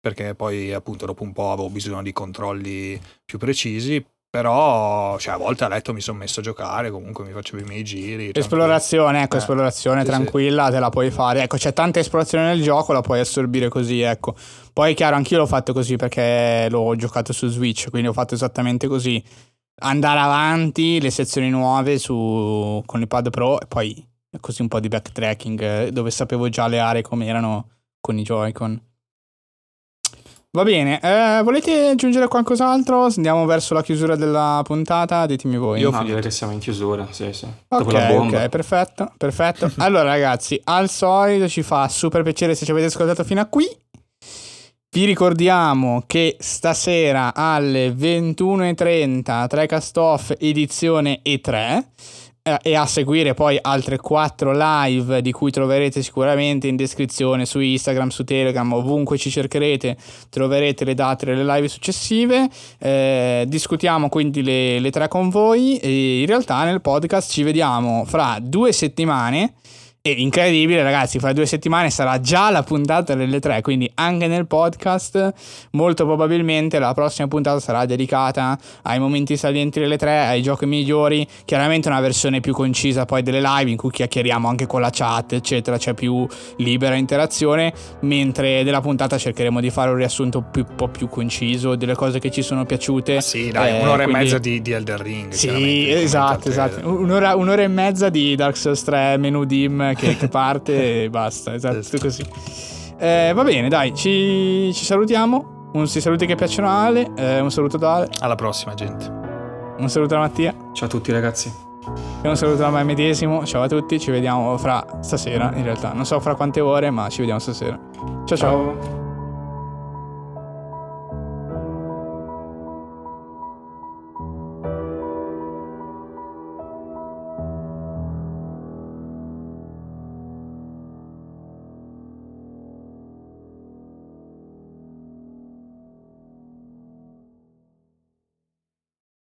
perché poi appunto dopo un po' avevo bisogno di controlli più precisi però, cioè, a volte a letto mi sono messo a giocare, comunque mi facevo i miei giri. Esplorazione, ecco, eh, esplorazione sì, tranquilla, sì. te la puoi fare. Ecco, c'è tanta esplorazione nel gioco, la puoi assorbire così, ecco. Poi, chiaro, anch'io l'ho fatto così perché l'ho giocato su Switch, quindi ho fatto esattamente così. Andare avanti, le sezioni nuove su, con pad pro e poi così un po' di backtracking eh, dove sapevo già le aree come erano con i Joy-Con. Va bene, eh, volete aggiungere qualcos'altro? Andiamo verso la chiusura della puntata, ditemi voi. Io no. direi che siamo in chiusura, sì, sì. Ok, ok, perfetto, perfetto. allora ragazzi, al solito ci fa super piacere se ci avete ascoltato fino a qui. Vi ricordiamo che stasera alle 21.30 Trecast Off edizione E3 eh, e a seguire poi altre quattro live di cui troverete sicuramente in descrizione su Instagram, su Telegram, ovunque ci cercherete troverete le date delle live successive. Eh, discutiamo quindi le, le tre con voi e in realtà nel podcast ci vediamo fra due settimane e incredibile, ragazzi, fra due settimane sarà già la puntata delle tre, quindi anche nel podcast molto probabilmente la prossima puntata sarà dedicata ai momenti salienti delle tre, ai giochi migliori, chiaramente una versione più concisa poi delle live in cui chiacchieriamo anche con la chat, eccetera, c'è più libera interazione, mentre della puntata cercheremo di fare un riassunto più, un po' più conciso delle cose che ci sono piaciute. Ah sì, dai, eh, un'ora quindi... e mezza di, di Elder Ring. Sì, esatto, esatto. Un'ora, un'ora, e mezza di Dark Souls 3 menu dim che, che parte e basta, esatto, tutto così. Eh, va bene, dai, ci, ci salutiamo. Un si saluti che piacciono a Ale, eh, un saluto da Ale. Alla prossima, gente. Un saluto da Mattia. Ciao a tutti, ragazzi. E un saluto da me medesimo. Ciao a tutti, ci vediamo fra stasera, in realtà. Non so fra quante ore, ma ci vediamo stasera. ciao. ciao. ciao.